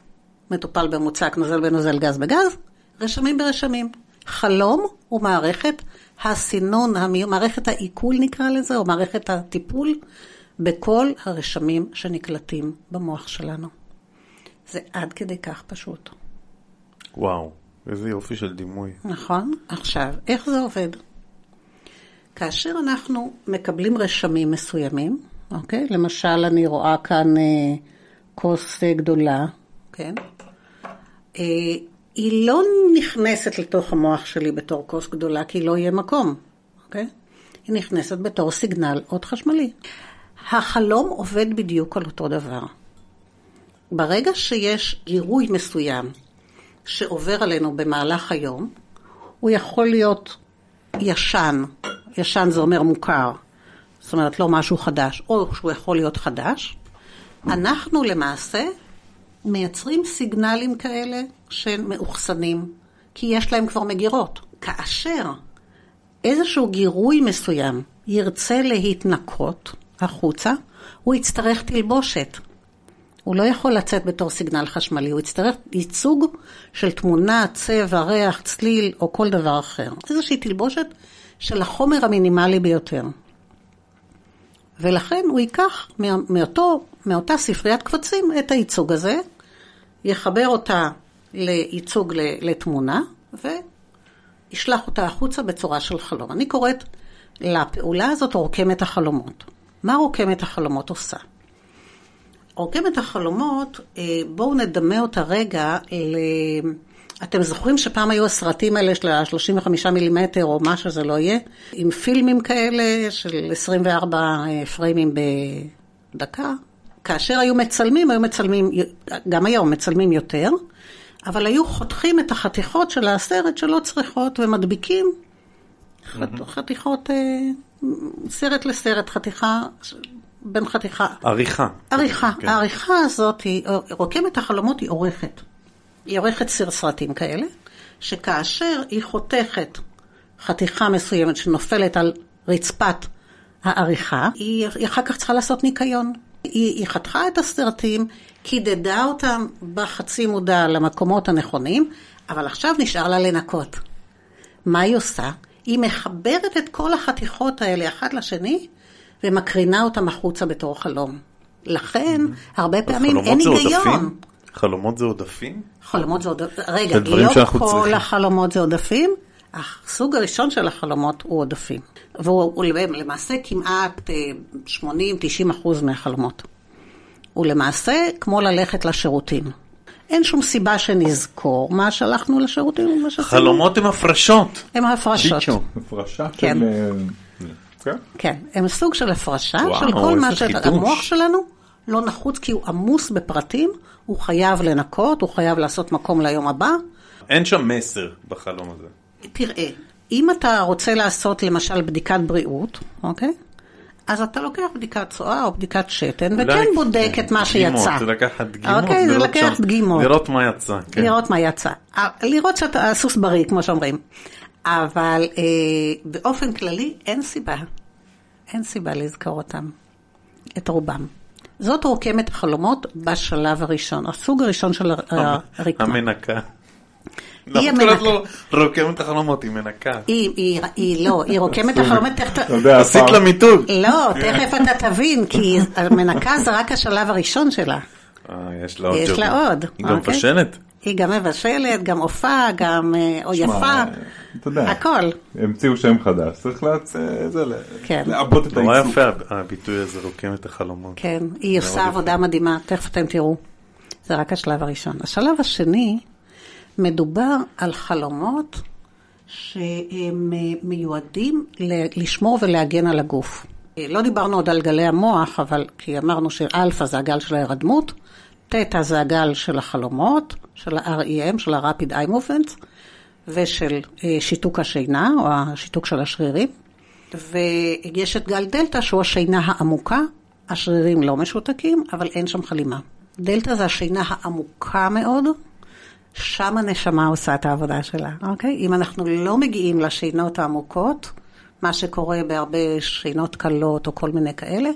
מטופל במוצק, נוזל בנוזל, גז בגז, רשמים ברשמים. חלום הוא מערכת הסינון, מערכת העיכול נקרא לזה, או מערכת הטיפול בכל הרשמים שנקלטים במוח שלנו. זה עד כדי כך פשוט. וואו, איזה יופי של דימוי. נכון. עכשיו, איך זה עובד? כאשר אנחנו מקבלים רשמים מסוימים, אוקיי? למשל, אני רואה כאן אה, כוס אה, גדולה, כן? אה, היא לא נכנסת לתוך המוח שלי בתור כוס גדולה, כי לא יהיה מקום, אוקיי? היא נכנסת בתור סיגנל אות חשמלי. החלום עובד בדיוק על אותו דבר. ברגע שיש גירוי מסוים שעובר עלינו במהלך היום, הוא יכול להיות ישן, ישן זה אומר מוכר, זאת אומרת לא משהו חדש, או שהוא יכול להיות חדש, אנחנו למעשה מייצרים סיגנלים כאלה שהם מאוחסנים, כי יש להם כבר מגירות. כאשר איזשהו גירוי מסוים ירצה להתנקות, החוצה, הוא יצטרך תלבושת. הוא לא יכול לצאת בתור סיגנל חשמלי, הוא יצטרך ייצוג של תמונה, צבע, ריח, צליל או כל דבר אחר. איזושהי תלבושת של החומר המינימלי ביותר. ולכן הוא ייקח מאותו, מאותה ספריית קבצים את הייצוג הזה, יחבר אותה לייצוג לתמונה, וישלח אותה החוצה בצורה של חלום. אני קוראת לפעולה הזאת רוקמת החלומות. מה רוקמת החלומות עושה? רוקמת החלומות, אה, בואו נדמה אותה רגע. אתם זוכרים שפעם היו הסרטים האלה של ה-35 מילימטר או מה שזה לא יהיה, עם פילמים כאלה של 24 אה, פריימים בדקה? כאשר היו מצלמים, היו מצלמים, גם היום מצלמים יותר, אבל היו חותכים את החתיכות של הסרט שלא צריכות ומדביקים חתיכות, אה, סרט לסרט, חתיכה, בין חתיכה. עריכה. עריכה. כן. העריכה הזאת, היא, רוקמת החלומות היא עורכת. היא עורכת סרטים כאלה, שכאשר היא חותכת חתיכה מסוימת שנופלת על רצפת העריכה, היא, היא אחר כך צריכה לעשות ניקיון. היא, היא חתכה את הסרטים, קידדה אותם בחצי מודע למקומות הנכונים, אבל עכשיו נשאר לה לנקות. מה היא עושה? היא מחברת את כל החתיכות האלה אחת לשני, ומקרינה אותם החוצה בתור חלום. לכן, הרבה פעמים אין היגיון. חלומות זה עודפים? חלומות זה עודפים. רגע, לא כל צריכים. החלומות זה עודפים. הסוג הראשון של החלומות הוא עודפים. והוא למעשה כמעט 80-90 אה, אחוז מהחלומות. הוא למעשה כמו ללכת לשירותים. אין שום סיבה שנזכור מה שלחנו לשירותים ומה שעשינו. חלומות הם הפרשות. הם הפרשות. הפרשה כן. של... אה, כן. כן, הם סוג של הפרשה וואו, של כל מה שהמוח שלנו לא נחוץ כי הוא עמוס בפרטים, הוא חייב לנקות, הוא חייב לעשות מקום ליום הבא. אין שם מסר בחלום הזה. תראה, אם אתה רוצה לעשות למשל בדיקת בריאות, אוקיי? אז אתה לוקח בדיקת צואה או בדיקת שתן, וכן בודק את מה שיצא. זה לקחת דגימות, אוקיי, זה לקחת דגימות. לראות מה יצא. כן. לראות מה יצא. לראות שאתה סוס בריא, כמו שאומרים. אבל אה, באופן כללי אין סיבה. אין סיבה לזכור אותם, את רובם. זאת רוקמת החלומות בשלב הראשון, הסוג הראשון של הרקמה. המנקה. היא המנקה. לא רוקמת החלומות, היא מנקה. היא לא, היא רוקמת *laughs* החלומות, תכף... עשית לה מיתוג. לא, תכף אתה תבין, כי המנקה זה רק השלב הראשון שלה. אה, יש לה עוד. יש לה עוד. היא גם אוקיי? היא גם מבשלת, גם הופעה, גם אה, או יפה, אתה יודע, הכל. המציאו שם חדש, צריך כן. לעבות את הייצור. נורא יפה הביטוי הזה, רוקם את החלומות. כן, היא עושה עבודה מדהימה, תכף אתם תראו. זה רק השלב הראשון. השלב השני, מדובר על חלומות שהם אה, מיועדים לשמור ולהגן על הגוף. לא דיברנו עוד על גלי המוח, אבל כי אמרנו שאלפא זה הגל של ההירדמות, תטא זה הגל של החלומות, של ה-REM, של ה-Rapid Eye Movements, ושל אה, שיתוק השינה, או השיתוק של השרירים. ויש את גל דלתא, שהוא השינה העמוקה, השרירים לא משותקים, אבל אין שם חלימה. דלתא זה השינה העמוקה מאוד, שם הנשמה עושה את העבודה שלה, אוקיי? אם אנחנו לא מגיעים לשינות העמוקות, מה שקורה בהרבה שינות קלות או כל מיני כאלה,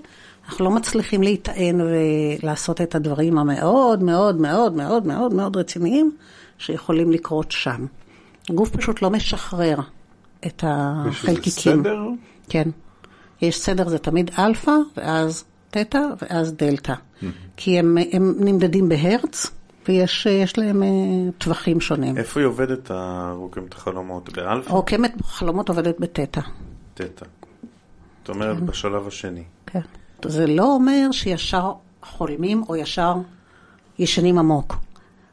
אנחנו לא מצליחים להיטען ולעשות את הדברים המאוד מאוד מאוד מאוד מאוד מאוד רציניים שיכולים לקרות שם. הגוף פשוט לא משחרר את החלקיקים. יש סדר? כן. יש סדר, זה תמיד אלפא, ואז תטא, ואז דלתא. Mm-hmm. כי הם, הם נמדדים בהרץ, ויש להם uh, טווחים שונים. איפה היא עובדת, רוקמת החלומות? באלפא? רוקמת חלומות עובדת בתטא. תטא. זאת אומרת, כן. בשלב השני. כן. זה לא אומר שישר חולמים או ישר ישנים עמוק.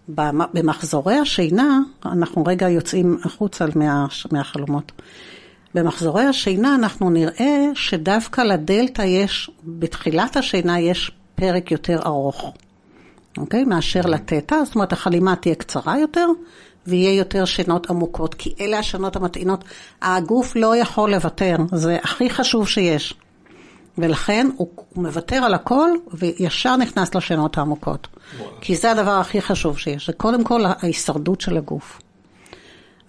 במחזורי השינה, אנחנו רגע יוצאים החוצה מה, מהחלומות. במחזורי השינה אנחנו נראה שדווקא לדלתא יש, בתחילת השינה יש פרק יותר ארוך, אוקיי? מאשר לתטא, זאת אומרת החלימה תהיה קצרה יותר, ויהיה יותר שינות עמוקות, כי אלה השינות המטעינות. הגוף לא יכול לוותר, זה הכי חשוב שיש. ולכן הוא, הוא מוותר על הכל וישר נכנס לשינות העמוקות. וואו. כי זה הדבר הכי חשוב שיש, זה קודם כל ההישרדות של הגוף.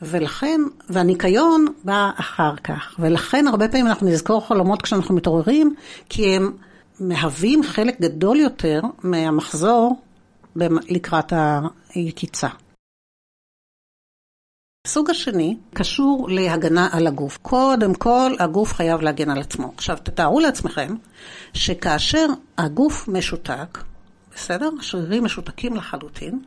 ולכן, והניקיון בא אחר כך. ולכן הרבה פעמים אנחנו נזכור חלומות כשאנחנו מתעוררים, כי הם מהווים חלק גדול יותר מהמחזור לקראת היקיצה. הסוג השני קשור להגנה על הגוף. קודם כל, הגוף חייב להגן על עצמו. עכשיו, תתארו לעצמכם שכאשר הגוף משותק, בסדר? השרירים משותקים לחלוטין,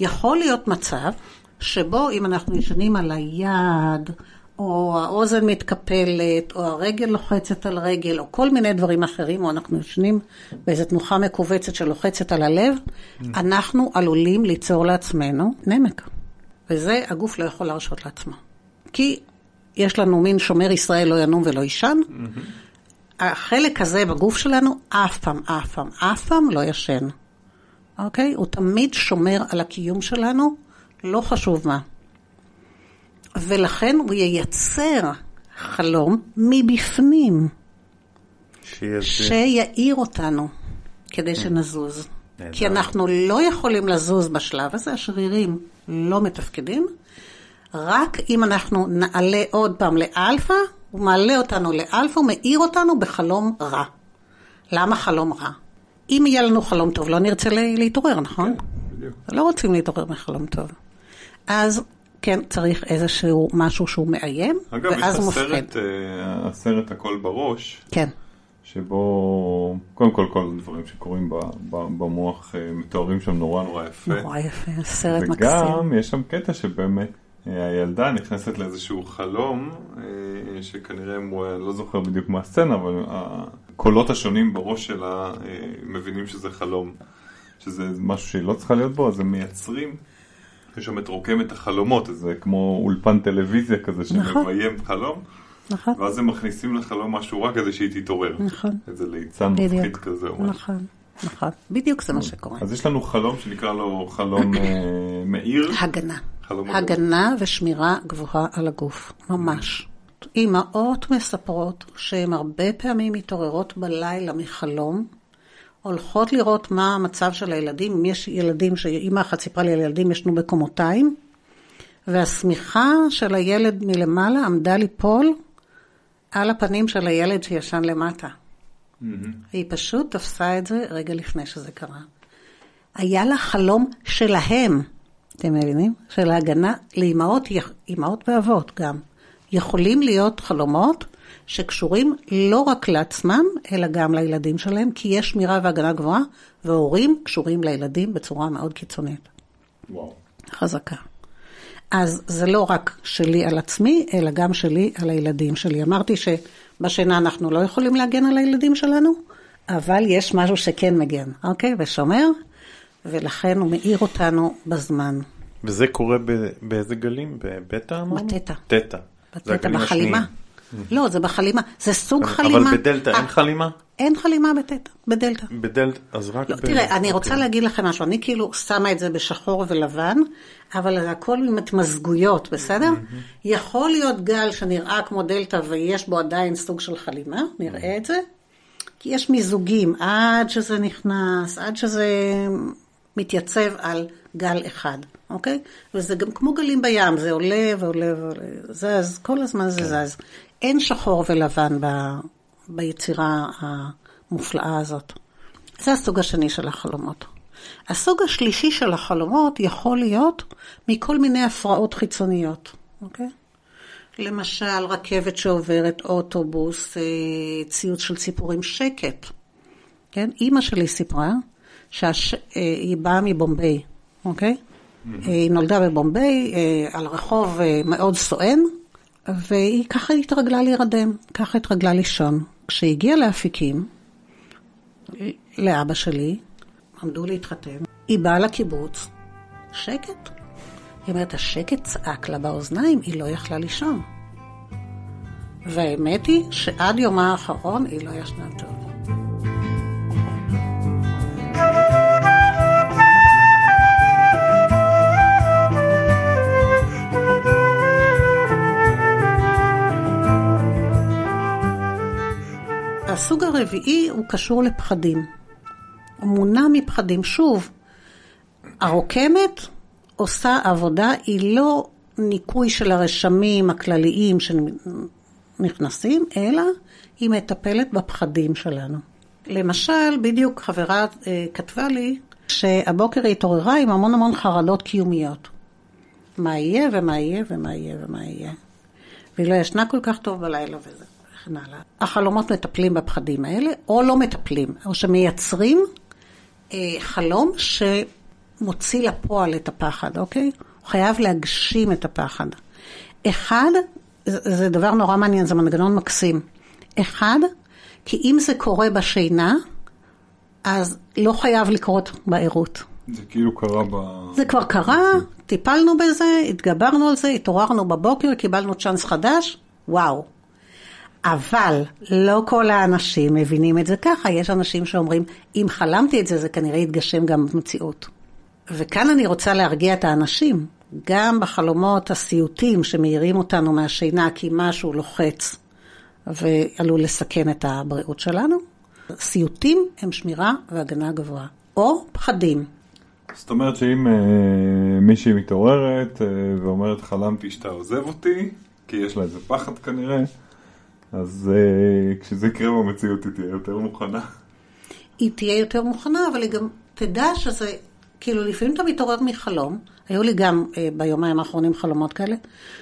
יכול להיות מצב שבו אם אנחנו ישנים על היד, או האוזן מתקפלת, או הרגל לוחצת על רגל, או כל מיני דברים אחרים, או אנחנו ישנים באיזו תנוחה מכווצת שלוחצת על הלב, mm. אנחנו עלולים ליצור לעצמנו נמק. וזה הגוף לא יכול להרשות לעצמו. כי יש לנו מין שומר ישראל לא ינום ולא יישן. Mm-hmm. החלק הזה בגוף שלנו אף פעם, אף פעם, אף פעם לא ישן. אוקיי? הוא תמיד שומר על הקיום שלנו לא חשוב מה. ולכן הוא ייצר חלום מבפנים, שיעיר אותנו כדי שנזוז. כי אנחנו לא יכולים לזוז בשלב הזה, השרירים לא מתפקדים, רק אם אנחנו נעלה עוד פעם לאלפא, הוא מעלה אותנו לאלפא, הוא מעיר אותנו בחלום רע. למה חלום רע? אם יהיה לנו חלום טוב, לא נרצה להתעורר, נכון? כן, בדיוק. לא רוצים להתעורר מחלום טוב. אז כן, צריך איזשהו משהו שהוא מאיים, אגב, ואז הוא מפחד. אגב, יש את הסרט הכל בראש. כן. שבו, קודם כל, כל הדברים שקורים במוח אה, מתוארים שם נורא נורא יפה. נורא יפה, סרט מקסים. וגם יש שם קטע שבאמת אה, הילדה נכנסת לאיזשהו חלום, אה, שכנראה, הוא, אני לא זוכר בדיוק מה הסצנה, אבל הקולות השונים בראש שלה מבינים שזה חלום, שזה משהו שהיא לא צריכה להיות בו, אז הם מייצרים. יש שם את רוקמת החלומות, זה כמו אולפן טלוויזיה כזה נכון. שמביים נכון. חלום. נכון. ואז הם מכניסים לחלום משהו רע כדי שהיא תתעורר. נכון. איזה ליצן מפחיד כזה. נכון, נכון. בדיוק זה מה שקורה. אז יש לנו חלום שנקרא לו חלום אה, מאיר. הגנה. הגנה ושמירה גבוהה על הגוף, ממש. אימהות מספרות שהן הרבה פעמים מתעוררות בלילה מחלום, הולכות לראות מה המצב של הילדים, אם יש ילדים, שאימא אחת סיפרה לי על ילדים ישנו בקומותיים, והשמיכה של הילד מלמעלה עמדה ליפול על הפנים של הילד שישן למטה. Mm-hmm. היא פשוט תפסה את זה רגע לפני שזה קרה. היה לה חלום שלהם, אתם מבינים? של ההגנה לאימהות, אימהות ואבות גם. יכולים להיות חלומות שקשורים לא רק לעצמם, אלא גם לילדים שלהם, כי יש שמירה והגנה גבוהה, והורים קשורים לילדים בצורה מאוד קיצונית. וואו. חזקה. אז זה לא רק שלי על עצמי, אלא גם שלי על הילדים שלי. אמרתי שבשינה אנחנו לא יכולים להגן על הילדים שלנו, אבל יש משהו שכן מגן, אוקיי? ושומר, ולכן הוא מאיר אותנו בזמן. וזה קורה באיזה גלים? בבטא אמרנו? בטטה. טטה. בטטה, בחלימה. לא, זה בחלימה, זה סוג חלימה. אבל בדלתא אין חלימה? אין חלימה בטטה, בדלתא. בדלתא, אז רק... לא, ב... תראה, אני רוצה אוקיי. להגיד לכם משהו, אני כאילו שמה את זה בשחור ולבן, אבל זה הכל עם התמזגויות, בסדר? יכול להיות גל שנראה כמו דלתא ויש בו עדיין סוג של חלימה, נראה את זה, כי יש מיזוגים עד שזה נכנס, עד שזה מתייצב על גל אחד, אוקיי? וזה גם כמו גלים בים, זה עולה ועולה ועולה, זז, כל הזמן זה כן. זז. אין שחור ולבן ב, ביצירה המופלאה הזאת. זה הסוג השני של החלומות. הסוג השלישי של החלומות יכול להיות מכל מיני הפרעות חיצוניות, אוקיי? למשל, רכבת שעוברת, אוטובוס, אה, ציוץ של ציפורים, שקט. כן? אימא שלי סיפרה שהיא אה, באה מבומביי, אוקיי? היא נולדה בבומביי, אה, על רחוב מאוד סואן, והיא ככה התרגלה להירדם, ככה התרגלה לישון. כשהיא הגיעה לאפיקים, לאבא שלי, עמדו להתחתן, היא באה לקיבוץ, שקט. היא אומרת, השקט צעק לה באוזניים, היא לא יכלה לישון. והאמת היא שעד יומה האחרון היא לא ישנה טוב. הסוג הרביעי הוא קשור לפחדים. הוא מונע מפחדים. שוב, הרוקמת עושה עבודה, היא לא ניקוי של הרשמים הכלליים שנכנסים, אלא היא מטפלת בפחדים שלנו. למשל, בדיוק חברה אה, כתבה לי שהבוקר היא התעוררה עם המון המון חרדות קיומיות. מה יהיה ומה יהיה ומה יהיה ומה יהיה. והיא לא ישנה כל כך טוב בלילה וזה. וכן הלאה. החלומות מטפלים בפחדים האלה, או לא מטפלים, או שמייצרים אה, חלום שמוציא לפועל את הפחד, אוקיי? הוא חייב להגשים את הפחד. אחד, זה, זה דבר נורא מעניין, זה מנגנון מקסים. אחד, כי אם זה קורה בשינה, אז לא חייב לקרות בערות. זה כאילו קרה ב... זה כבר קרה, טיפלנו בזה, התגברנו על זה, התעוררנו בבוקר, קיבלנו צ'אנס חדש, וואו, אבל לא כל האנשים מבינים את זה ככה, יש אנשים שאומרים, אם חלמתי את זה, זה כנראה יתגשם גם במציאות. וכאן אני רוצה להרגיע את האנשים, גם בחלומות הסיוטים שמאירים אותנו מהשינה כי משהו לוחץ ועלול לסכן את הבריאות שלנו, סיוטים הם שמירה והגנה גבוהה, או פחדים. זאת אומרת שאם אה, מישהי מתעוררת אה, ואומרת חלמתי שאתה עוזב אותי, כי יש לה איזה פחד כנראה, אז אה, כשזה יקרה במציאות היא תהיה יותר מוכנה. היא תהיה יותר מוכנה, אבל היא גם תדע שזה, כאילו לפעמים אתה מתעורר מחלום, היו לי גם אה, ביומיים האחרונים חלומות כאלה,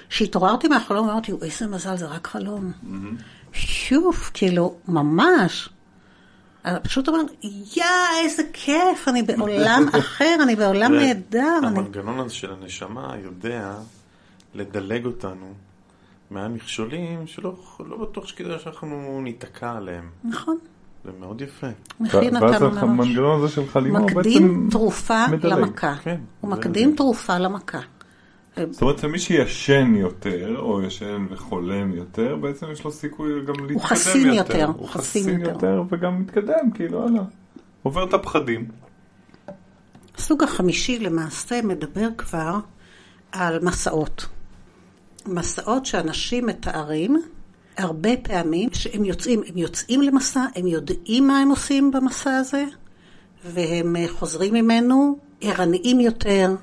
שהתעוררתי מהחלום ואמרתי, איזה מזל, זה רק חלום. Mm-hmm. שוף, כאילו, ממש. פשוט אומר, יא, איזה כיף, אני בעולם *laughs* אחר, אני בעולם נהדר. המנגנון הזה של הנשמה יודע לדלג אותנו מהמכשולים שלא לא בטוח שכדאי שאנחנו ניתקע עליהם. נכון. זה מאוד יפה. מכין אותנו מראש. ואז המנגנון הזה של חלימה הוא בעצם מקדים תרופה למכה. כן, הוא מקדים תרופה למכה. זאת אומרת שמי שישן יותר, או ישן וחולם יותר, בעצם יש לו סיכוי גם להתקדם יותר. הוא חסין יותר. הוא חסין יותר וגם מתקדם, כאילו, הלאה. עובר את הפחדים. הסוג החמישי למעשה מדבר כבר על מסעות. מסעות שאנשים מתארים הרבה פעמים שהם יוצאים, הם יוצאים למסע, הם יודעים מה הם עושים במסע הזה, והם חוזרים ממנו ערניים יותר,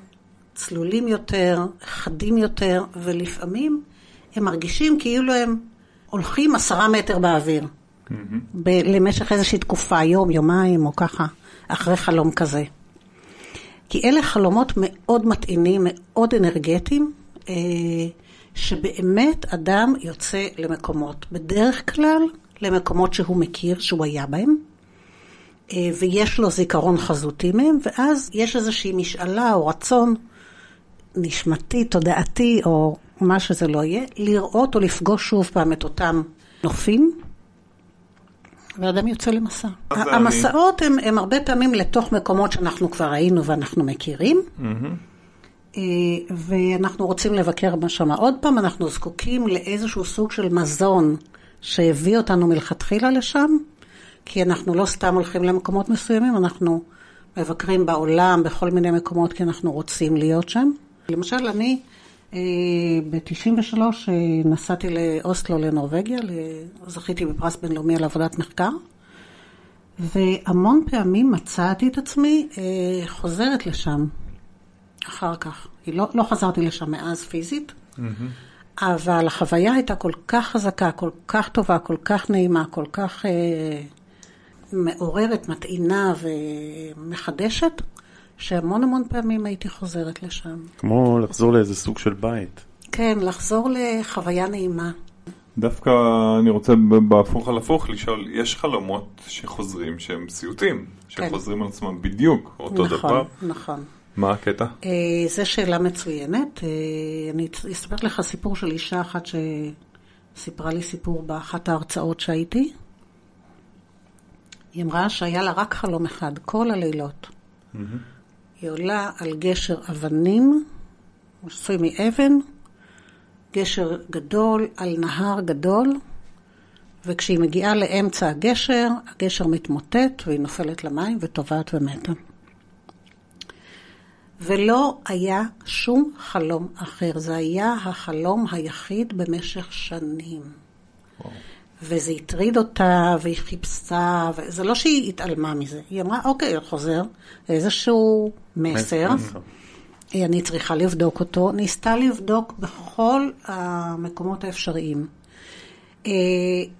צלולים יותר, חדים יותר, ולפעמים הם מרגישים כאילו הם הולכים עשרה מטר באוויר. Mm-hmm. ב- למשך איזושהי תקופה, יום, יומיים או ככה, אחרי חלום כזה. כי אלה חלומות מאוד מתאינים, מאוד אנרגטיים, אה, שבאמת אדם יוצא למקומות, בדרך כלל למקומות שהוא מכיר, שהוא היה בהם, אה, ויש לו זיכרון חזותי מהם, ואז יש איזושהי משאלה או רצון נשמתי, תודעתי, או מה שזה לא יהיה, לראות או לפגוש שוב פעם את אותם נופים, ואדם יוצא למסע. המסעות. הם, הם הרבה פעמים לתוך מקומות שאנחנו כבר היינו ואנחנו מכירים. Mm-hmm. ואנחנו רוצים לבקר שם עוד פעם, אנחנו זקוקים לאיזשהו סוג של מזון שהביא אותנו מלכתחילה לשם, כי אנחנו לא סתם הולכים למקומות מסוימים, אנחנו מבקרים בעולם, בכל מיני מקומות, כי אנחנו רוצים להיות שם. למשל, אני אה, ב-93 אה, נסעתי לאוסטלו לנורבגיה, זכיתי בפרס בינלאומי על עבודת מחקר, והמון פעמים מצאתי את עצמי אה, חוזרת לשם אחר כך. לא, לא חזרתי לשם מאז פיזית, mm-hmm. אבל החוויה הייתה כל כך חזקה, כל כך טובה, כל כך נעימה, כל כך אה, מעוררת, מטעינה ומחדשת, שהמון המון פעמים הייתי חוזרת לשם. כמו לחזור לאיזה סוג של בית. כן, לחזור לחוויה נעימה. דווקא אני רוצה בהפוך על הפוך לשאול, יש חלומות שחוזרים שהם סיוטים, כן. שחוזרים על עצמם בדיוק אותו נכון, דבר? נכון, נכון. מה הקטע? אה, זו שאלה מצוינת. אה, אני אספר לך סיפור של אישה אחת שסיפרה לי סיפור באחת ההרצאות שהייתי. היא אמרה שהיה לה רק חלום אחד, כל הלילות. Mm-hmm. היא עולה על גשר אבנים, עשוי מאבן, גשר גדול על נהר גדול, וכשהיא מגיעה לאמצע הגשר, הגשר מתמוטט והיא נופלת למים וטובעת ומתה. ולא היה שום חלום אחר, זה היה החלום היחיד במשך שנים. וואו. וזה הטריד אותה, והיא חיפשה, וזה לא שהיא התעלמה מזה. היא אמרה, אוקיי, חוזר, איזשהו מסר, אני צריכה לבדוק אותו. ניסתה לבדוק בכל המקומות האפשריים. אה,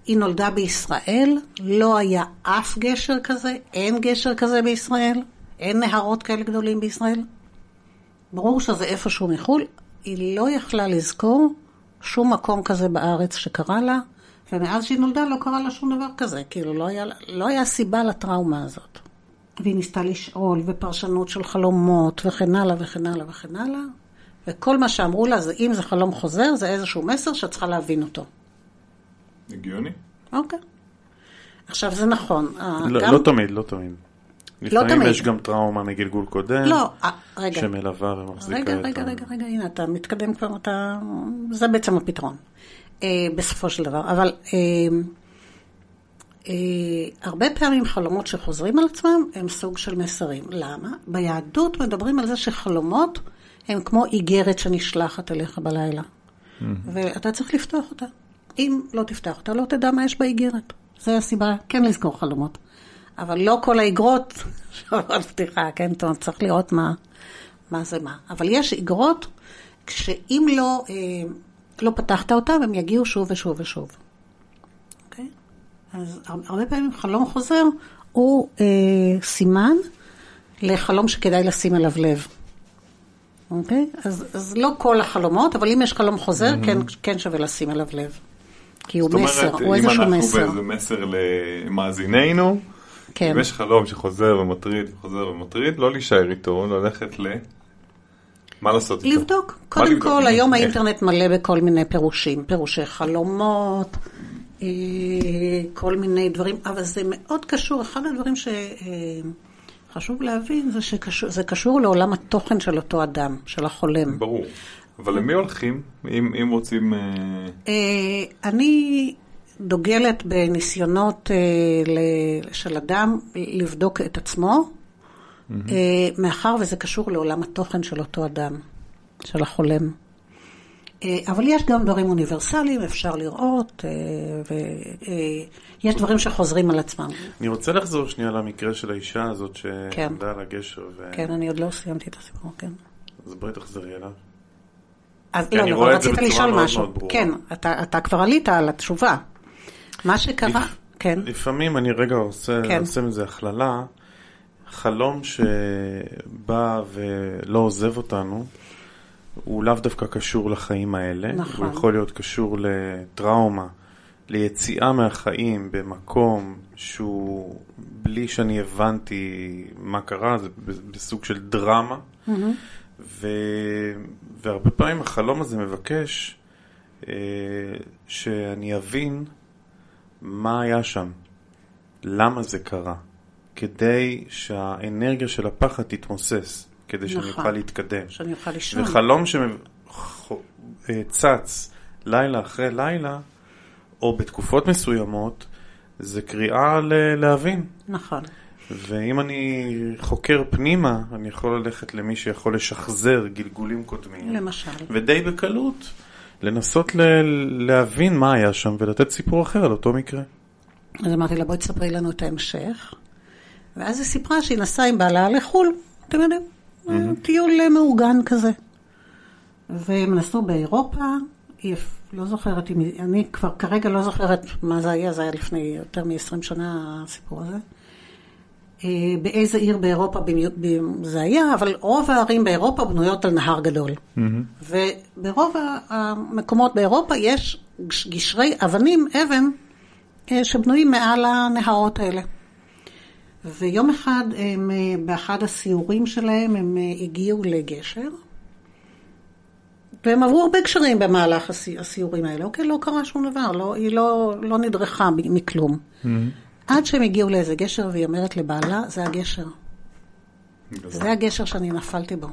היא נולדה בישראל, לא היה אף גשר כזה, אין גשר כזה בישראל, אין נהרות כאלה גדולים בישראל. ברור שזה איפשהו מחו"ל, היא לא יכלה לזכור שום מקום כזה בארץ שקרה לה. ומאז שהיא נולדה לא קרה לה שום דבר כזה, כאילו לא היה, לא היה סיבה לטראומה הזאת. והיא ניסתה לשאול, ופרשנות של חלומות, וכן הלאה וכן הלאה וכן הלאה, וכל מה שאמרו לה זה אם זה חלום חוזר, זה איזשהו מסר שאת צריכה להבין אותו. הגיוני. אוקיי. עכשיו זה נכון. אה, לא, גם... לא תמיד, לא תמיד. לא לפעמים תמיד. יש גם טראומה מגלגול קודם, לא, 아, אה, רגע. שמלווה ומחזיקה רגע, את רגע, ה... רגע, רגע, הנה, אתה מתקדם כבר, אתה... זה בעצם הפתרון. אה, בסופו של דבר. אבל אה, אה, הרבה פעמים חלומות שחוזרים על עצמם הם סוג של מסרים. למה? ביהדות מדברים על זה שחלומות הם כמו איגרת שנשלחת אליך בלילה. Mm-hmm. ואתה צריך לפתוח אותה. אם לא תפתח אותה, לא תדע מה יש באיגרת. זו הסיבה כן לזכור חלומות. אבל לא כל האיגרות *laughs* שעוברות פתיחה, כן? זאת אומרת, צריך לראות מה, מה זה מה. אבל יש איגרות, שאם לא, אה, לא פתחת אותם, הם יגיעו שוב ושוב ושוב. אוקיי? אז הרבה פעמים חלום חוזר הוא אה, סימן לחלום שכדאי לשים עליו לב. אוקיי? אז, אז לא כל החלומות, אבל אם יש חלום חוזר, mm-hmm. כן, כן שווה לשים עליו לב. כי הוא מסר, הוא איזשהו מסר. אם אנחנו באיזה מסר למאזיננו, כן. אם יש חלום שחוזר ומטריד וחוזר ומטריד, לא להישאר איתו, ללכת ל... מה לעשות איתו? לבדוק. קודם לבדוק כל, היום איך? האינטרנט מלא בכל מיני פירושים. פירושי חלומות, אה, כל מיני דברים, אבל זה מאוד קשור. אחד הדברים שחשוב אה, להבין זה שזה קשור לעולם התוכן של אותו אדם, של החולם. ברור. אבל למי הולכים, אם, אם רוצים... אה, אני דוגלת בניסיונות של אדם לבדוק את עצמו, מאחר וזה קשור לעולם התוכן של אותו אדם, של החולם. אבל יש גם דברים אוניברסליים, אפשר לראות, ויש דברים שחוזרים על עצמם. אני רוצה לחזור שנייה למקרה של האישה הזאת שעמדה כן. על הגשר. ו... כן, אני עוד לא סיימתי את הסיפור, כן. אז בואי תחזרי אליו. אז לא, אבל רצית לשאול משהו. מאוד כן, אתה, אתה כבר עלית על התשובה. מה שקרה, לפ... כן. לפעמים אני רגע עושה, כן. עושה מזה הכללה. חלום שבא ולא עוזב אותנו, הוא לאו דווקא קשור לחיים האלה. נכון. הוא יכול להיות קשור לטראומה, ליציאה מהחיים במקום שהוא, בלי שאני הבנתי מה קרה, זה בסוג של דרמה. Mm-hmm. ו... והרבה פעמים החלום הזה מבקש אה, שאני אבין מה היה שם, למה זה קרה, כדי שהאנרגיה של הפחד תתמוסס, כדי נכון, שאני אוכל להתקדם. שאני אוכל לישון. וחלום שצץ לילה אחרי לילה, או בתקופות מסוימות, זה קריאה ל- להבין. נכון. ואם אני חוקר פנימה, אני יכול ללכת למי שיכול לשחזר גלגולים קודמים. למשל. ודי בקלות לנסות ל- להבין מה היה שם ולתת סיפור אחר על אותו מקרה. אז אמרתי לה, בואי תספרי לנו את ההמשך. ואז היא סיפרה שהיא נסעה עם בעלה לחו"ל, אתם יודעים, mm-hmm. טיול מאורגן כזה. והם נסעו באירופה, היא לא זוכרת, אני כבר כרגע לא זוכרת מה זה היה, זה היה לפני יותר מ-20 שנה הסיפור הזה. אה, באיזה עיר באירופה זה היה, אבל רוב הערים באירופה בנויות על נהר גדול. Mm-hmm. וברוב המקומות באירופה יש גשרי אבנים, אבן, אה, שבנויים מעל הנהרות האלה. ויום אחד, הם, אה, באחד הסיורים שלהם, הם הגיעו לגשר, והם עברו הרבה גשרים במהלך הסיורים האלה. אוקיי, לא קרה שום דבר, לא, היא לא, לא נדרכה מכלום. Mm-hmm. עד שהם הגיעו לאיזה גשר, והיא אומרת לבעלה, זה הגשר. זה הגשר שאני נפלתי בו.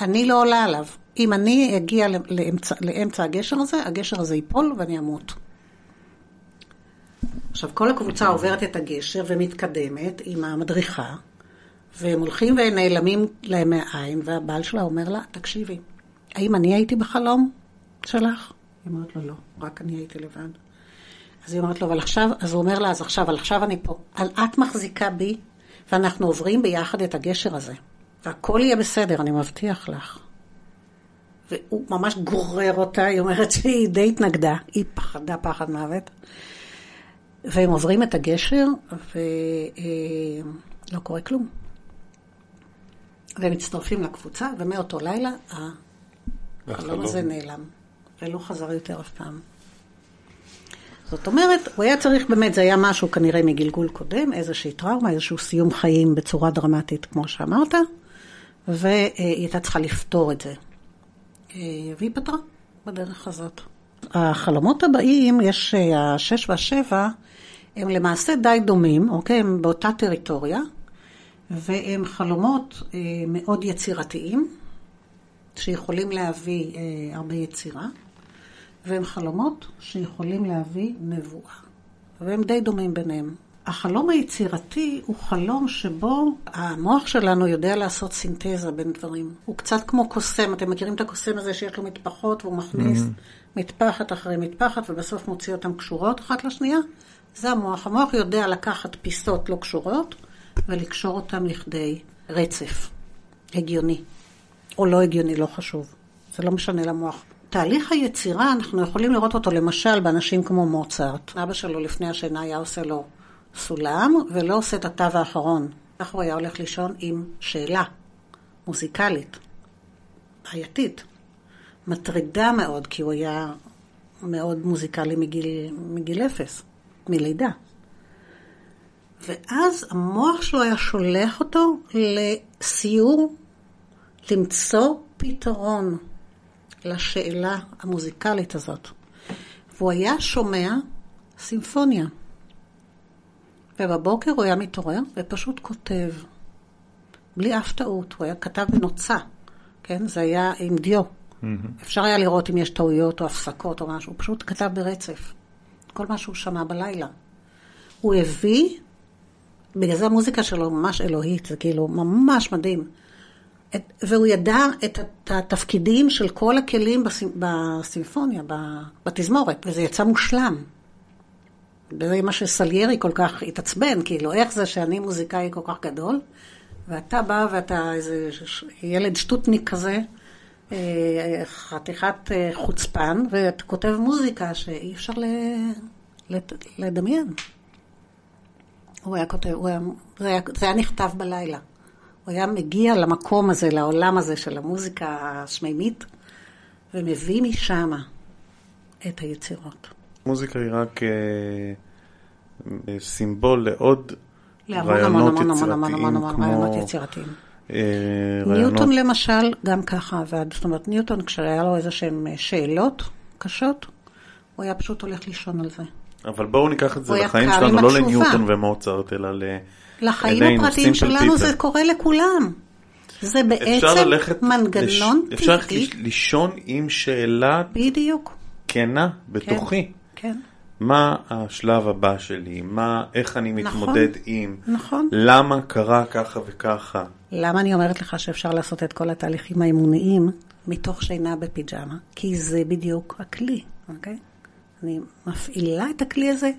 אני לא עולה עליו. אם אני אגיע לאמצע, לאמצע הגשר הזה, הגשר הזה ייפול ואני אמות. עכשיו, כל הקבוצה עוברת את הגשר ומתקדמת עם המדריכה, והם הולכים ונעלמים להם מהעין, והבעל שלה אומר לה, תקשיבי, האם אני הייתי בחלום שלך? היא אומרת לו, לא, רק אני הייתי לבד. אז היא אומרת לו, אבל עכשיו, אז הוא אומר לה, אז עכשיו, אבל עכשיו אני פה. אבל את מחזיקה בי, ואנחנו עוברים ביחד את הגשר הזה. והכל יהיה בסדר, אני מבטיח לך. והוא ממש גורר אותה, היא אומרת שהיא די התנגדה, היא פחדה פחד מוות. והם עוברים את הגשר, ולא קורה כלום. והם מצטרפים לקבוצה, ומאותו לילה החלום הזה נעלם, ולא חזר יותר אף פעם. זאת אומרת, הוא היה צריך באמת, זה היה משהו כנראה מגלגול קודם, איזושהי טראומה, איזשהו סיום חיים בצורה דרמטית, כמו שאמרת, והיא הייתה צריכה לפתור את זה. והיא פתרה בדרך הזאת. החלומות הבאים, יש השש והשבע, הם למעשה די דומים, אוקיי? הם באותה טריטוריה, והם חלומות מאוד יצירתיים, שיכולים להביא הרבה יצירה. והם חלומות שיכולים להביא נבואה. והם די דומים ביניהם. החלום היצירתי הוא חלום שבו המוח שלנו יודע לעשות סינתזה בין דברים. הוא קצת כמו קוסם, אתם מכירים את הקוסם הזה שיש לו מטפחות והוא מכניס mm-hmm. מטפחת אחרי מטפחת ובסוף מוציא אותן קשורות אחת לשנייה? זה המוח. המוח יודע לקחת פיסות לא קשורות ולקשור אותן לכדי רצף הגיוני. או לא הגיוני, לא חשוב. זה לא משנה למוח. תהליך היצירה, אנחנו יכולים לראות אותו למשל באנשים כמו מוצרט. אבא שלו לפני השינה היה עושה לו סולם, ולא עושה את התו האחרון. כך הוא היה הולך לישון עם שאלה מוזיקלית, בעייתית, מטרידה מאוד, כי הוא היה מאוד מוזיקלי מגיל, מגיל אפס, מלידה. ואז המוח שלו היה שולח אותו לסיור, למצוא פתרון לשאלה המוזיקלית הזאת. והוא היה שומע סימפוניה. ובבוקר הוא היה מתעורר ופשוט כותב, בלי אף טעות, הוא היה כתב בנוצה, כן? זה היה עם דיו. Mm-hmm. אפשר היה לראות אם יש טעויות או הפסקות או משהו, הוא פשוט כתב ברצף. כל מה שהוא שמע בלילה. הוא הביא, בגלל זה המוזיקה שלו ממש אלוהית, זה כאילו ממש מדהים. את, והוא ידע את, התפקידים של כל הכלים בסימפוניה, בתזמורת, וזה יצא מושלם. וזה מה שסליירי כל כך התעצבן, כאילו, איך זה שאני מוזיקאי כל כך גדול, ואתה בא ואתה איזה ילד שטוטניק כזה, אה, חתיכת אה, חוצפן, ואתה כותב מוזיקה שאי אפשר לדמיין. הוא היה כותב, הוא היה, זה, היה, זה היה נכתב בלילה. הוא היה מגיע למקום הזה, לעולם הזה של המוזיקה השמימית, ומביא משם את היצירות. מוזיקה היא רק אה, אה, סימבול לעוד רעיונות יצירתיים, כמו... יצירתיים. אה, ניוטון למשל, גם ככה עבד. זאת אומרת, ניוטון, כשהיה לו איזה שהן שאלות קשות, הוא היה פשוט הולך לישון על זה. אבל בואו ניקח את זה לחיים שלנו, לא לניוטון ומוצרט, אלא ל... לחיים הפרטיים שלנו זה קורה לכולם. זה בעצם מנגנון טבעי. אפשר ללכת לישון עם שאלה... בדיוק. כנה בתוכי. כן. כן. מה השלב הבא שלי? מה, איך אני נכון, מתמודד נכון, עם? נכון. למה קרה ככה וככה? למה אני אומרת לך שאפשר לעשות את כל התהליכים האימוניים מתוך שינה בפיג'מה? כי זה בדיוק הכלי, אוקיי? אני מפעילה את הכלי הזה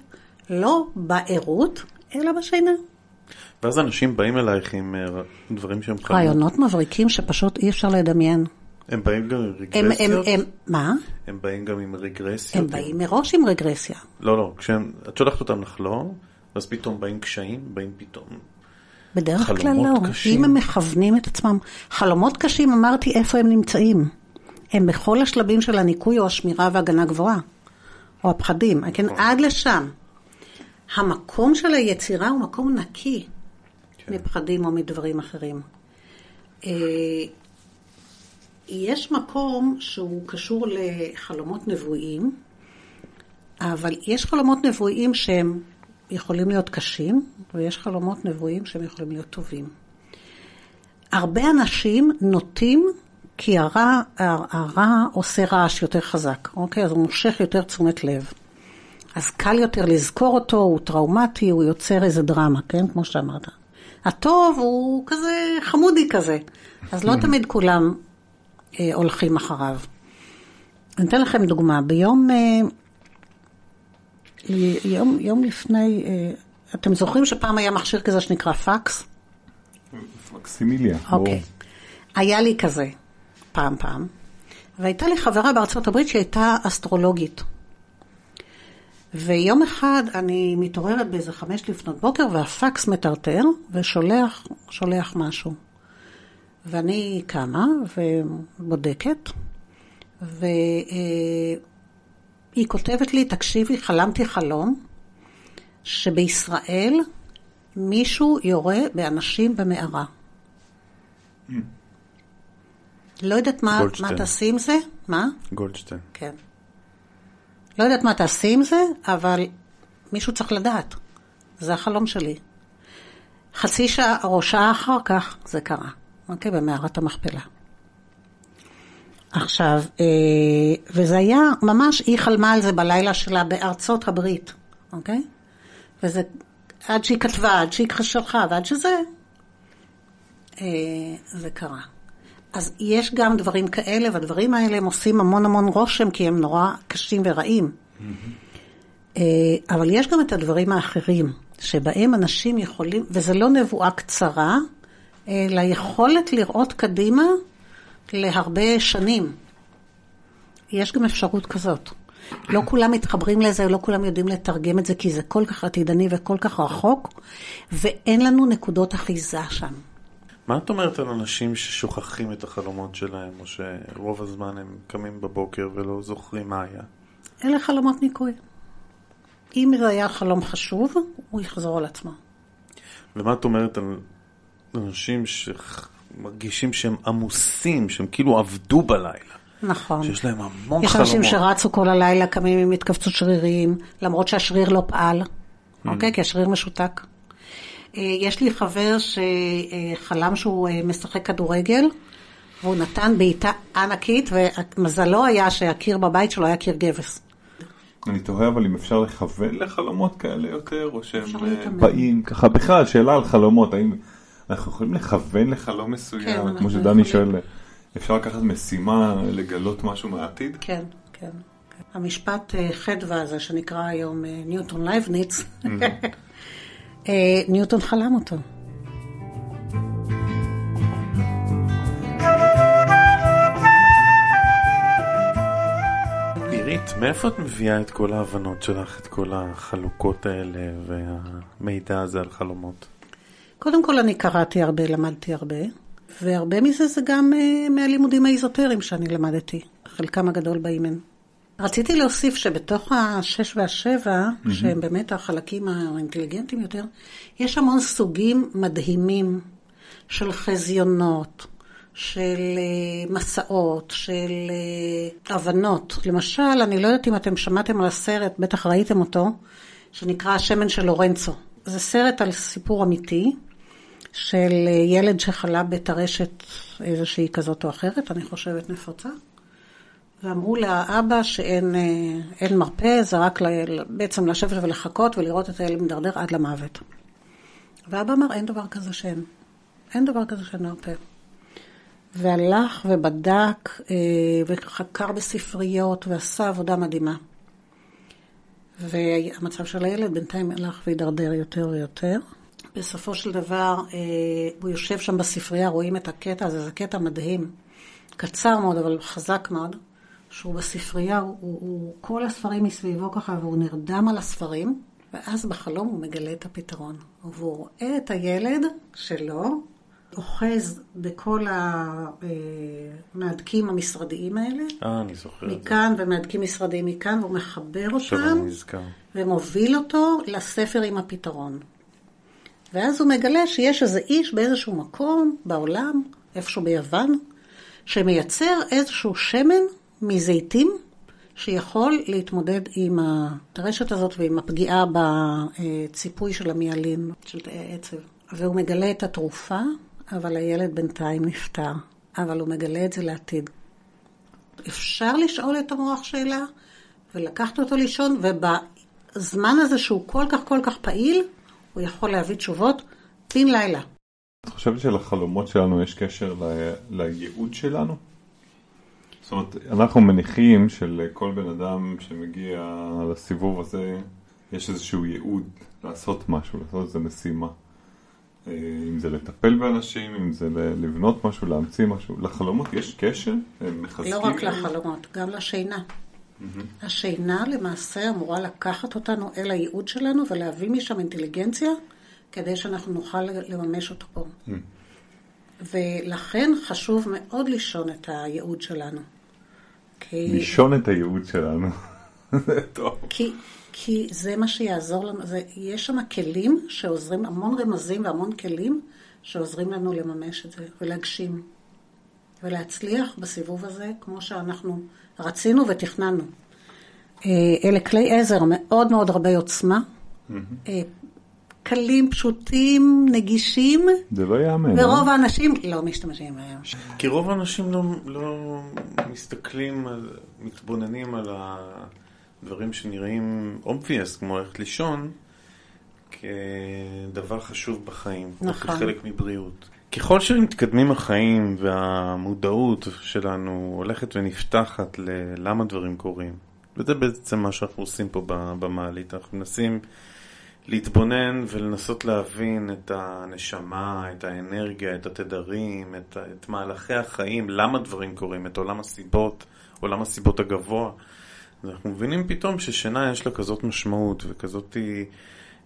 לא בערות, אלא בשינה. ואז אנשים באים אלייך עם אה, דברים שהם חלמו. רעיונות מבריקים שפשוט אי אפשר לדמיין. הם באים גם עם רגרסיות? הם, הם, הם, מה? הם באים גם עם רגרסיות? הם באים מראש עם רגרסיה. לא, לא, כשאת שולחת אותם לחלום, אז פתאום באים קשיים, באים פתאום בדרך כלל לא. קשים. אם הם מכוונים את עצמם. חלומות קשים, אמרתי איפה הם נמצאים. הם בכל השלבים של הניקוי או השמירה והגנה גבוהה. או הפחדים, כן, נכון. עד לשם. המקום של היצירה הוא מקום נקי כן. מפחדים או מדברים אחרים. אה, יש מקום שהוא קשור לחלומות נבואיים, אבל יש חלומות נבואיים שהם יכולים להיות קשים, ויש חלומות נבואיים שהם יכולים להיות טובים. הרבה אנשים נוטים, כי הרע, הרע עושה רעש יותר חזק, אוקיי? אז הוא מושך יותר תשומת לב. אז קל יותר לזכור אותו, הוא טראומטי, הוא יוצר איזה דרמה, כן? כמו שאמרת. הטוב הוא כזה חמודי כזה, אז לא תמיד כולם אה, הולכים אחריו. אני אתן לכם דוגמה. ביום, אה, יום, יום לפני, אה, אתם זוכרים שפעם היה מכשיר כזה שנקרא פקס? פקסימיליה. אוקיי. היה לי כזה, פעם פעם, והייתה לי חברה בארצות הברית שהייתה אסטרולוגית. ויום אחד אני מתעוררת באיזה חמש לפנות בוקר והפקס מטרטר ושולח שולח משהו. ואני קמה ובודקת, והיא כותבת לי, תקשיבי, חלמתי חלום שבישראל מישהו יורה באנשים במערה. Mm. לא יודעת מה, מה תעשי עם זה. מה? גולדשטיין. כן. לא יודעת מה תעשי עם זה, אבל מישהו צריך לדעת. זה החלום שלי. חצי שעה או שעה אחר כך זה קרה. אוקיי? במערת המכפלה. עכשיו, אה, וזה היה ממש, היא חלמה על זה בלילה שלה בארצות הברית, אוקיי? וזה עד שהיא כתבה, עד שהיא שלחה, ועד שזה, אה, זה קרה. אז יש גם דברים כאלה, והדברים האלה הם עושים המון המון רושם, כי הם נורא קשים ורעים. Mm-hmm. אבל יש גם את הדברים האחרים, שבהם אנשים יכולים, וזה לא נבואה קצרה, אלא יכולת לראות קדימה להרבה שנים. יש גם אפשרות כזאת. לא כולם מתחברים לזה, לא כולם יודעים לתרגם את זה, כי זה כל כך עתידני וכל כך רחוק, ואין לנו נקודות אחיזה שם. מה את אומרת על אנשים ששוכחים את החלומות שלהם, או שרוב הזמן הם קמים בבוקר ולא זוכרים מה היה? אלה חלומות ניקוי. אם זה היה חלום חשוב, הוא יחזור על עצמו. ומה את אומרת על אנשים שמרגישים שהם עמוסים, שהם כאילו עבדו בלילה? נכון. שיש להם המון יש חלומות. יש אנשים שרצו כל הלילה, קמים עם התכווצות שרירים, למרות שהשריר לא פעל, mm. אוקיי? כי השריר משותק. אה, יש לי חבר שחלם שהוא אה, משחק כדורגל, והוא נתן בעיטה ענקית, ומזלו היה שהקיר בבית שלו היה קיר גבס. אני תוהה אבל אם אפשר לכוון לחלומות כאלה יותר, או שהם אה, באים ככה, בכלל, שאלה על חלומות, האם אנחנו יכולים לכוון לחלום מסוים, כן, כמו שדני שואל, אפשר לקחת משימה, לגלות משהו מהעתיד? כן, כן. כן. המשפט חדווה הזה שנקרא היום ניוטון לייבניץ, ניוטון חלם אותו. עירית, מאיפה את מביאה את כל ההבנות שלך, את כל החלוקות האלה והמידע הזה על חלומות? קודם כל אני קראתי הרבה, למדתי הרבה, והרבה מזה זה גם uh, מהלימודים האיזוטריים שאני למדתי. חלקם הגדול באים הם. רציתי להוסיף שבתוך השש והשבע, mm-hmm. שהם באמת החלקים האינטליגנטיים יותר, יש המון סוגים מדהימים של חזיונות, של uh, מסעות, של uh, הבנות. למשל, אני לא יודעת אם אתם שמעתם על הסרט, בטח ראיתם אותו, שנקרא השמן של לורנצו. זה סרט על סיפור אמיתי של uh, ילד שחלה בטרשת איזושהי כזאת או אחרת, אני חושבת נפוצה. ואמרו לאבא שאין אה, מרפא, זה רק בעצם לשבת ולחכות ולראות את הילד מדרדר עד למוות. ואבא אמר, אין דבר כזה שאין. אין דבר כזה שאין מרפא. והלך ובדק אה, וחקר בספריות ועשה עבודה מדהימה. והמצב של הילד בינתיים הלך והידרדר יותר ויותר. בסופו של דבר, אה, הוא יושב שם בספרייה, רואים את הקטע הזה, זה קטע מדהים. קצר מאוד, אבל חזק מאוד. שהוא בספרייה, הוא, הוא, כל הספרים מסביבו ככה, והוא נרדם על הספרים, ואז בחלום הוא מגלה את הפתרון. והוא רואה את הילד שלו, אוחז בכל המהדקים המשרדיים האלה. אה, אני זוכר את זה. מכאן, ומהדקים משרדיים מכאן, והוא מחבר אותם, ומוביל אותו לספר עם הפתרון. ואז הוא מגלה שיש איזה איש באיזשהו מקום בעולם, איפשהו ביוון, שמייצר איזשהו שמן מזיתים שיכול להתמודד עם הטרשת הזאת ועם הפגיעה בציפוי של המיאלין, של עצב. והוא מגלה את התרופה, אבל הילד בינתיים נפטר. אבל הוא מגלה את זה לעתיד. אפשר לשאול את המוח שאלה ולקחת אותו לישון, ובזמן הזה שהוא כל כך כל כך פעיל, הוא יכול להביא תשובות בן לילה. את חושבת שלחלומות שלנו יש קשר לייעוד שלנו? אומרת, אנחנו מניחים שלכל בן אדם שמגיע לסיבוב הזה, יש איזשהו ייעוד לעשות משהו, לעשות איזו משימה. אה, אם זה לטפל באנשים, אם זה לבנות משהו, להמציא משהו. לחלומות יש קשר? הם מחזקים? לא רק לחלומות, גם לשינה. Mm-hmm. השינה למעשה אמורה לקחת אותנו אל הייעוד שלנו ולהביא משם אינטליגנציה כדי שאנחנו נוכל לממש אותו פה. Mm-hmm. ולכן חשוב מאוד לישון את הייעוד שלנו. כי... לישון את הייעוד שלנו. זה טוב. כי, כי זה מה שיעזור לנו, זה, יש שם כלים שעוזרים, המון רמזים והמון כלים שעוזרים לנו לממש את זה ולהגשים. ולהצליח בסיבוב הזה כמו שאנחנו רצינו ותכננו. אה, אלה כלי עזר מאוד מאוד רבי עוצמה. Mm-hmm. קלים, פשוטים, נגישים. זה לא יאמן. ורוב אה? האנשים לא משתמשים בהם. כי רוב האנשים לא, לא מסתכלים, על, מתבוננים על הדברים שנראים obvious, כמו ללכת לישון, כדבר חשוב בחיים, נכון. כחלק מבריאות. ככל שמתקדמים החיים והמודעות שלנו הולכת ונפתחת ללמה דברים קורים, וזה בעצם מה שאנחנו עושים פה במעלית, אנחנו מנסים להתבונן ולנסות להבין את הנשמה, את האנרגיה, את התדרים, את, את מהלכי החיים, למה דברים קורים, את עולם הסיבות, עולם הסיבות הגבוה. אנחנו מבינים פתאום ששינה יש לה כזאת משמעות וכזאת,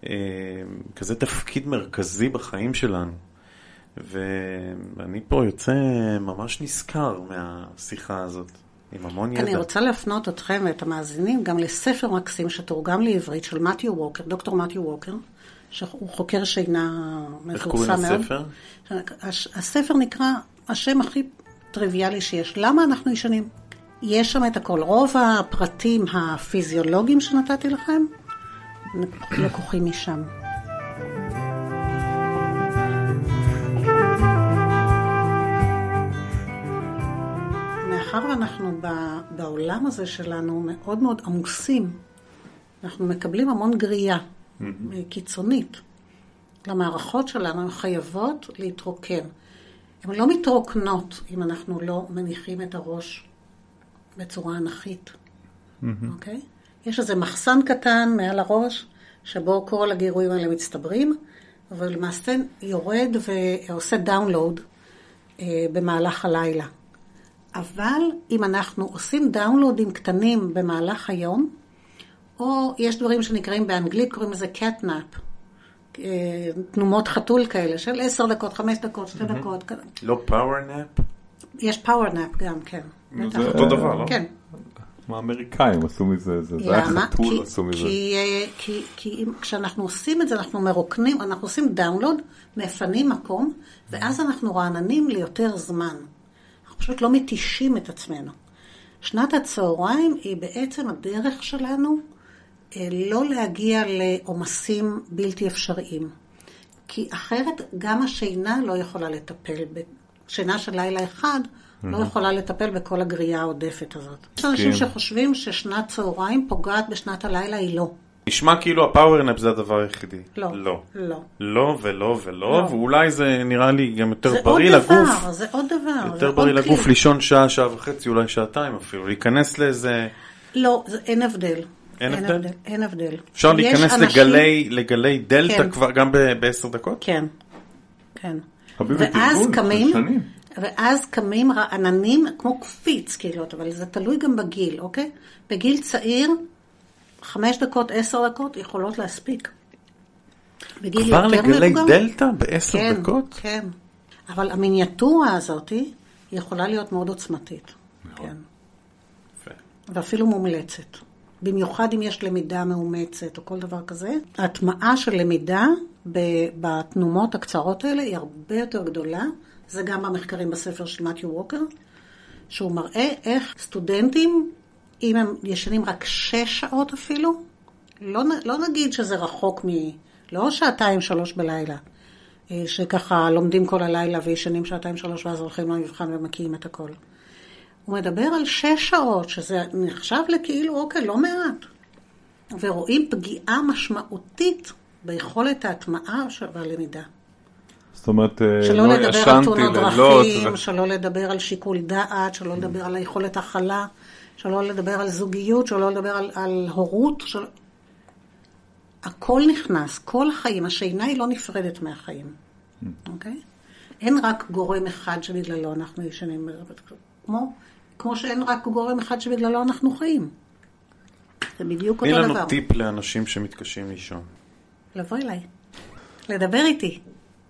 אה, כזה תפקיד מרכזי בחיים שלנו. ואני פה יוצא ממש נשכר מהשיחה הזאת. עם המון ידע. אני רוצה להפנות אתכם ואת המאזינים גם לספר מקסים שתורגם לעברית של מתיו ווקר, דוקטור מתיו ווקר, שהוא חוקר שינה מפורסם מאוד. איך קוראים לספר? הספר נקרא השם הכי טריוויאלי שיש. למה אנחנו ישנים? יש שם את הכל. רוב הפרטים הפיזיולוגיים שנתתי לכם לקוחים משם. מאחר ואנחנו בעולם הזה שלנו מאוד מאוד עמוסים, אנחנו מקבלים המון גריעה mm-hmm. קיצונית. למערכות שלנו הן חייבות להתרוקן. הן לא מתרוקנות אם אנחנו לא מניחים את הראש בצורה אנכית, mm-hmm. אוקיי? יש איזה מחסן קטן מעל הראש, שבו כל הגירויים האלה מצטברים, ולמעשה יורד ועושה download אה, במהלך הלילה. אבל אם אנחנו עושים download ים קטנים במהלך היום, או יש דברים שנקראים באנגלית, קוראים לזה cat nap, אה, תנומות חתול כאלה, של עשר דקות, חמש דקות, שתי דקות. לא power nap? יש power nap גם, כן. זה אותו דבר, לא? כן. האמריקאים עשו מזה, זה היה חתול עשו מזה. אה, כי כשאנחנו עושים את זה, אנחנו מרוקנים, אנחנו עושים download, מפנים מקום, ואז אנחנו רעננים ליותר זמן. פשוט לא מתישים את עצמנו. שנת הצהריים היא בעצם הדרך שלנו אה, לא להגיע לעומסים בלתי אפשריים. כי אחרת גם השינה לא יכולה לטפל, שינה של לילה אחד לא יכולה לטפל בכל הגרייה העודפת הזאת. יש אנשים שחושבים ששנת צהריים פוגעת בשנת הלילה, היא לא. נשמע כאילו ה power nap זה הדבר היחידי. לא. לא. לא. לא ולא ולא, לא. ואולי זה נראה לי גם יותר בריא לגוף. זה עוד דבר, זה עוד דבר. יותר בריא לגוף לישון שעה, שעה וחצי, אולי שעתיים אפילו, להיכנס לאיזה... לא, זה, אין הבדל. אין הבדל? אין הבדל. אפשר להיכנס אנשים... לגלי, לגלי דלתא כן. כבר גם בעשר דקות? כן, כן. ואז קמים, ואז קמים רעננים כמו קפיץ, כאילו, אבל זה תלוי גם בגיל, אוקיי? בגיל צעיר חמש דקות, עשר דקות יכולות להספיק. כבר לגלי דלתא בעשר כן, דקות? כן, אבל המיניאטורה הזאת יכולה להיות מאוד עוצמתית. נכון. כן. ואפילו מומלצת. במיוחד אם יש למידה מאומצת או כל דבר כזה. ההטמעה של למידה בתנומות הקצרות האלה היא הרבה יותר גדולה. זה גם במחקרים בספר של מתיו ווקר, שהוא מראה איך סטודנטים אם הם ישנים רק שש שעות אפילו, לא, לא נגיד שזה רחוק מ... לא שעתיים, שלוש בלילה, אה, שככה לומדים כל הלילה וישנים שעתיים, שלוש ואז הולכים למבחן ומקיאים את הכל. הוא מדבר על שש שעות, שזה נחשב לכאילו, אוקיי, לא מעט. ורואים פגיעה משמעותית ביכולת ההטמעה והלמידה. זאת אומרת, אה, שלא לא לדבר על תאונות דרכים, ו... שלא לדבר על שיקול דעת, שלא לדבר על היכולת הכלה. שלא לדבר על זוגיות, שלא לדבר על, על הורות, של... הכל נכנס, כל החיים, השינה היא לא נפרדת מהחיים, אוקיי? Okay? אין רק גורם אחד שבגללו אנחנו ישנים, כמו, כמו שאין רק גורם אחד שבגללו אנחנו חיים. זה בדיוק אותו דבר. תני לנו טיפ לאנשים שמתקשים לישון. לבוא אליי, לדבר איתי.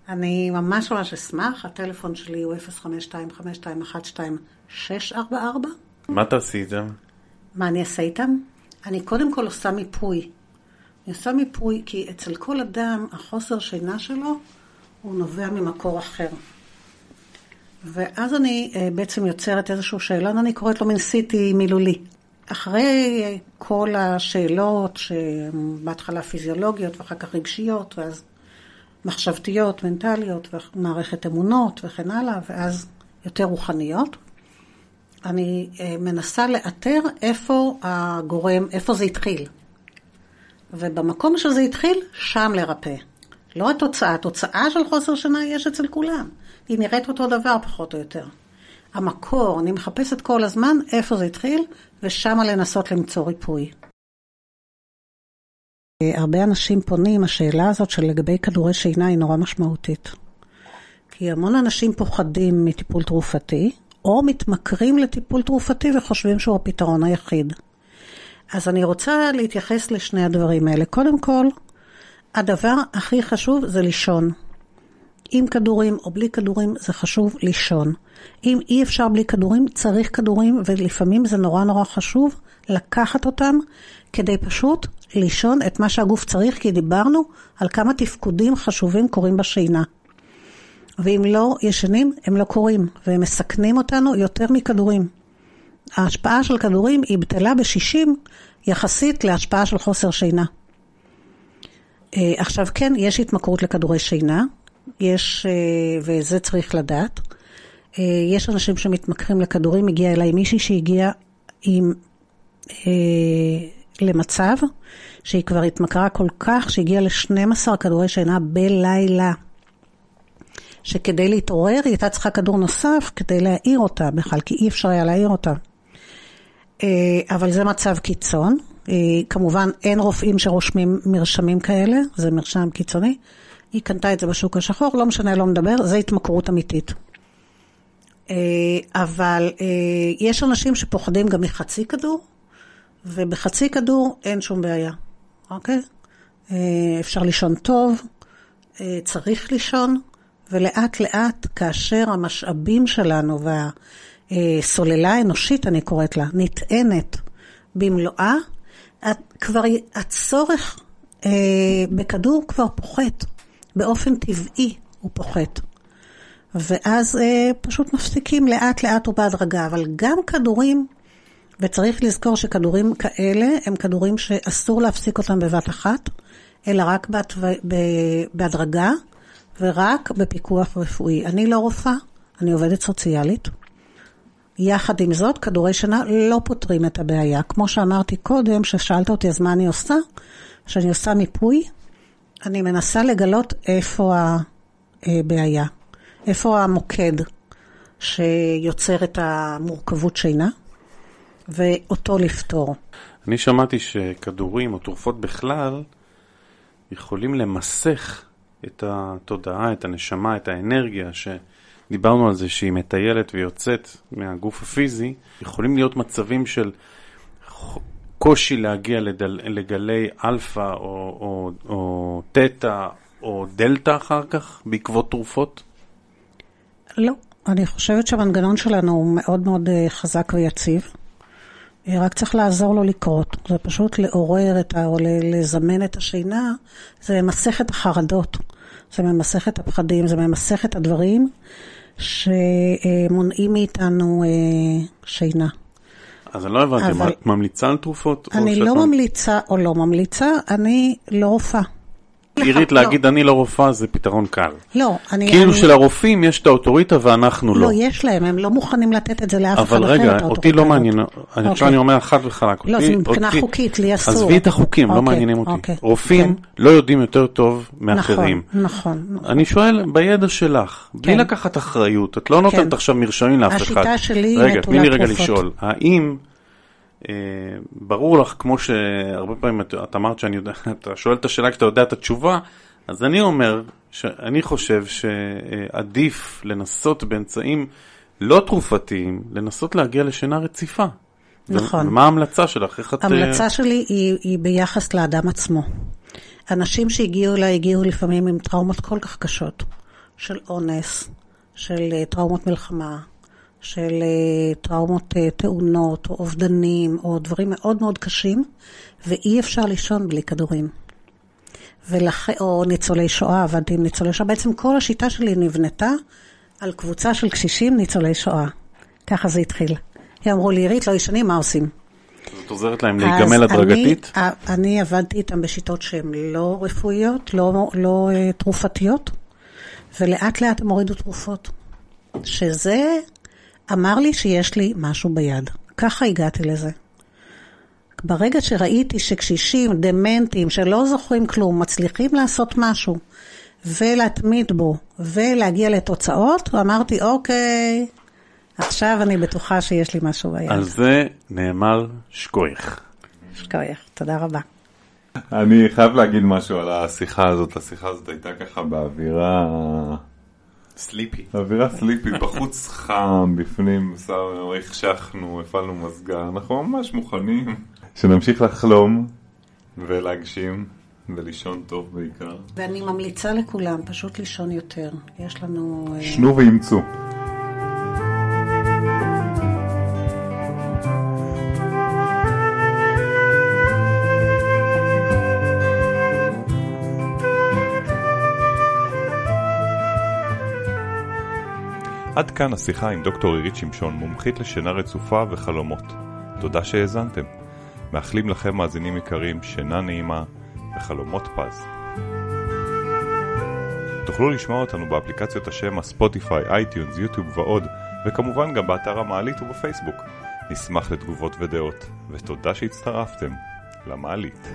אני ממש ממש אשמח, הטלפון שלי הוא 052-5212-644. מה תעשי איתם? מה אני אעשה איתם? אני קודם כל עושה מיפוי. אני עושה מיפוי כי אצל כל אדם החוסר שינה שלו הוא נובע ממקור אחר. ואז אני uh, בעצם יוצרת איזשהו שאלון, אני קוראת לו מין סיטי מילולי. אחרי כל השאלות, שבהתחלה פיזיולוגיות ואחר כך רגשיות, ואז מחשבתיות, מנטליות, ומערכת אמונות וכן הלאה, ואז יותר רוחניות, אני אה, מנסה לאתר איפה הגורם, איפה זה התחיל. ובמקום שזה התחיל, שם לרפא. לא התוצאה, התוצאה של חוסר שינה יש אצל כולם. היא נראית אותו דבר פחות או יותר. המקור, אני מחפשת כל הזמן איפה זה התחיל, ושמה לנסות למצוא ריפוי. הרבה אנשים פונים, השאלה הזאת של לגבי כדורי שינה היא נורא משמעותית. כי המון אנשים פוחדים מטיפול תרופתי, או מתמכרים לטיפול תרופתי וחושבים שהוא הפתרון היחיד. אז אני רוצה להתייחס לשני הדברים האלה. קודם כל, הדבר הכי חשוב זה לישון. עם כדורים או בלי כדורים זה חשוב לישון. אם אי אפשר בלי כדורים, צריך כדורים, ולפעמים זה נורא נורא חשוב לקחת אותם כדי פשוט לישון את מה שהגוף צריך, כי דיברנו על כמה תפקודים חשובים קורים בשינה. ואם לא ישנים, הם לא קורים, והם מסכנים אותנו יותר מכדורים. ההשפעה של כדורים היא בטלה ב-60 יחסית להשפעה של חוסר שינה. אה, עכשיו כן, יש התמכרות לכדורי שינה, יש, אה, וזה צריך לדעת. אה, יש אנשים שמתמכרים לכדורים, הגיעה אליי מישהי שהגיעה עם, למצב שהיא כבר התמכרה כל כך, שהגיעה ל-12 כדורי שינה בלילה. שכדי להתעורר היא הייתה צריכה כדור נוסף כדי להעיר אותה בכלל, כי אי אפשר היה להעיר אותה. אבל זה מצב קיצון. כמובן, אין רופאים שרושמים מרשמים כאלה, זה מרשם קיצוני. היא קנתה את זה בשוק השחור, לא משנה, לא מדבר, זה התמכרות אמיתית. אה, אבל אה, יש אנשים שפוחדים גם מחצי כדור, ובחצי כדור אין שום בעיה, אוקיי? אה, אפשר לישון טוב, צריך לישון, ולאט לאט, כאשר המשאבים שלנו והסוללה האנושית, אני קוראת לה, נטענת במלואה, כבר הצורך בכדור כבר פוחת. באופן טבעי הוא פוחת. ואז אה, פשוט מפסיקים לאט לאט ובהדרגה, אבל גם כדורים, וצריך לזכור שכדורים כאלה הם כדורים שאסור להפסיק אותם בבת אחת, אלא רק בהתו... בהדרגה ורק בפיקוח רפואי. אני לא רופאה, אני עובדת סוציאלית. יחד עם זאת, כדורי שינה לא פותרים את הבעיה. כמו שאמרתי קודם, ששאלת אותי אז מה אני עושה, שאני עושה מיפוי אני מנסה לגלות איפה הבעיה, איפה המוקד שיוצר את המורכבות שינה, ואותו לפתור. אני שמעתי שכדורים או תרופות בכלל יכולים למסך את התודעה, את הנשמה, את האנרגיה, שדיברנו על זה שהיא מטיילת ויוצאת מהגוף הפיזי, יכולים להיות מצבים של קושי להגיע לדל, לגלי אלפא או, או, או תטא או דלתא אחר כך, בעקבות תרופות? לא. אני חושבת שהמנגנון שלנו הוא מאוד מאוד אה, חזק ויציב. אה, רק צריך לעזור לו לקרות. זה פשוט לעורר את ה... או לזמן את השינה, זה ממסך את החרדות. זה ממסך את הפחדים, זה ממסך את הדברים שמונעים מאיתנו אה, שינה. אז אני לא הבנתי, אבל... את ממליצה על תרופות? אני לא שאתה... ממליצה או לא ממליצה, אני לא רופאה. *laughs* עירית, לא. להגיד אני לא רופאה זה פתרון קל. לא, אני... כאילו שלרופאים יש את האוטוריטה ואנחנו לא. לא, יש להם, הם לא מוכנים לתת את זה לאף אחד אחר. אבל רגע, אותי לא מעניין, אני עכשיו אני אומר חד וחלק. לא, זה מבחינה חוקית, לי אסור. עזבי את החוקים, לא אוקיי, מעניינים אותי. אוקיי, רופאים כן. לא יודעים יותר טוב מאחרים. נכון, נכון. אני שואל, בידע שלך, בלי כן. לקחת אחריות, את לא נותנת כן. עכשיו מרשמים לאף אחד. השיטה שלי נטולת תרופות. רגע, תני לי רגע לשאול, האם... אה, ברור לך, כמו שהרבה פעמים את, את אמרת שאני יודע, *laughs* אתה שואל את השאלה כשאתה יודע את התשובה, אז אני אומר, שאני חושב שעדיף לנסות באמצעים לא תרופתיים, לנסות להגיע לשינה רציפה. נכון. ומה ההמלצה שלך? איך את... ההמלצה אה, שלי היא, היא ביחס לאדם עצמו. אנשים שהגיעו אליי הגיעו לפעמים עם טראומות כל כך קשות, של אונס, של אה, טראומות מלחמה, של אה, טראומות אה, תאונות או אובדנים או דברים מאוד מאוד קשים, ואי אפשר לישון בלי כדורים. ולכ... או ניצולי שואה, עבדתי עם ניצולי שואה. בעצם כל השיטה שלי נבנתה על קבוצה של קשישים ניצולי שואה. ככה זה התחיל. הם אמרו לי, עירית, לא ישנים, מה עושים? זאת עוזרת להם להיגמל הדרגתית? אני, אני עבדתי איתם בשיטות שהן לא רפואיות, לא, לא uh, תרופתיות, ולאט לאט הם הורידו תרופות. שזה אמר לי שיש לי משהו ביד. ככה הגעתי לזה. ברגע שראיתי שקשישים, דמנטים, שלא זוכרים כלום, מצליחים לעשות משהו ולהתמיד בו ולהגיע לתוצאות, אמרתי, אוקיי, עכשיו אני בטוחה שיש לי משהו ביד. על זה נאמר שקוייך. שקוייך, תודה רבה. אני חייב להגיד משהו על השיחה הזאת. השיחה הזאת הייתה ככה באווירה... סליפי. אווירה סליפי, בחוץ חם, בפנים החשכנו, הפעלנו מזגן, אנחנו ממש מוכנים שנמשיך לחלום ולהגשים ולישון טוב בעיקר. ואני ממליצה לכולם פשוט לישון יותר. יש לנו... אה, שנו ואימצו. עד כאן השיחה עם דוקטור עירית שמשון, מומחית לשינה רצופה וחלומות. תודה שהאזנתם. מאחלים לכם מאזינים יקרים שינה נעימה וחלומות פז. תוכלו לשמוע אותנו באפליקציות השמע ספוטיפיי, iTunes, יוטיוב ועוד, וכמובן גם באתר המעלית ובפייסבוק. נשמח לתגובות ודעות, ותודה שהצטרפתם למעלית.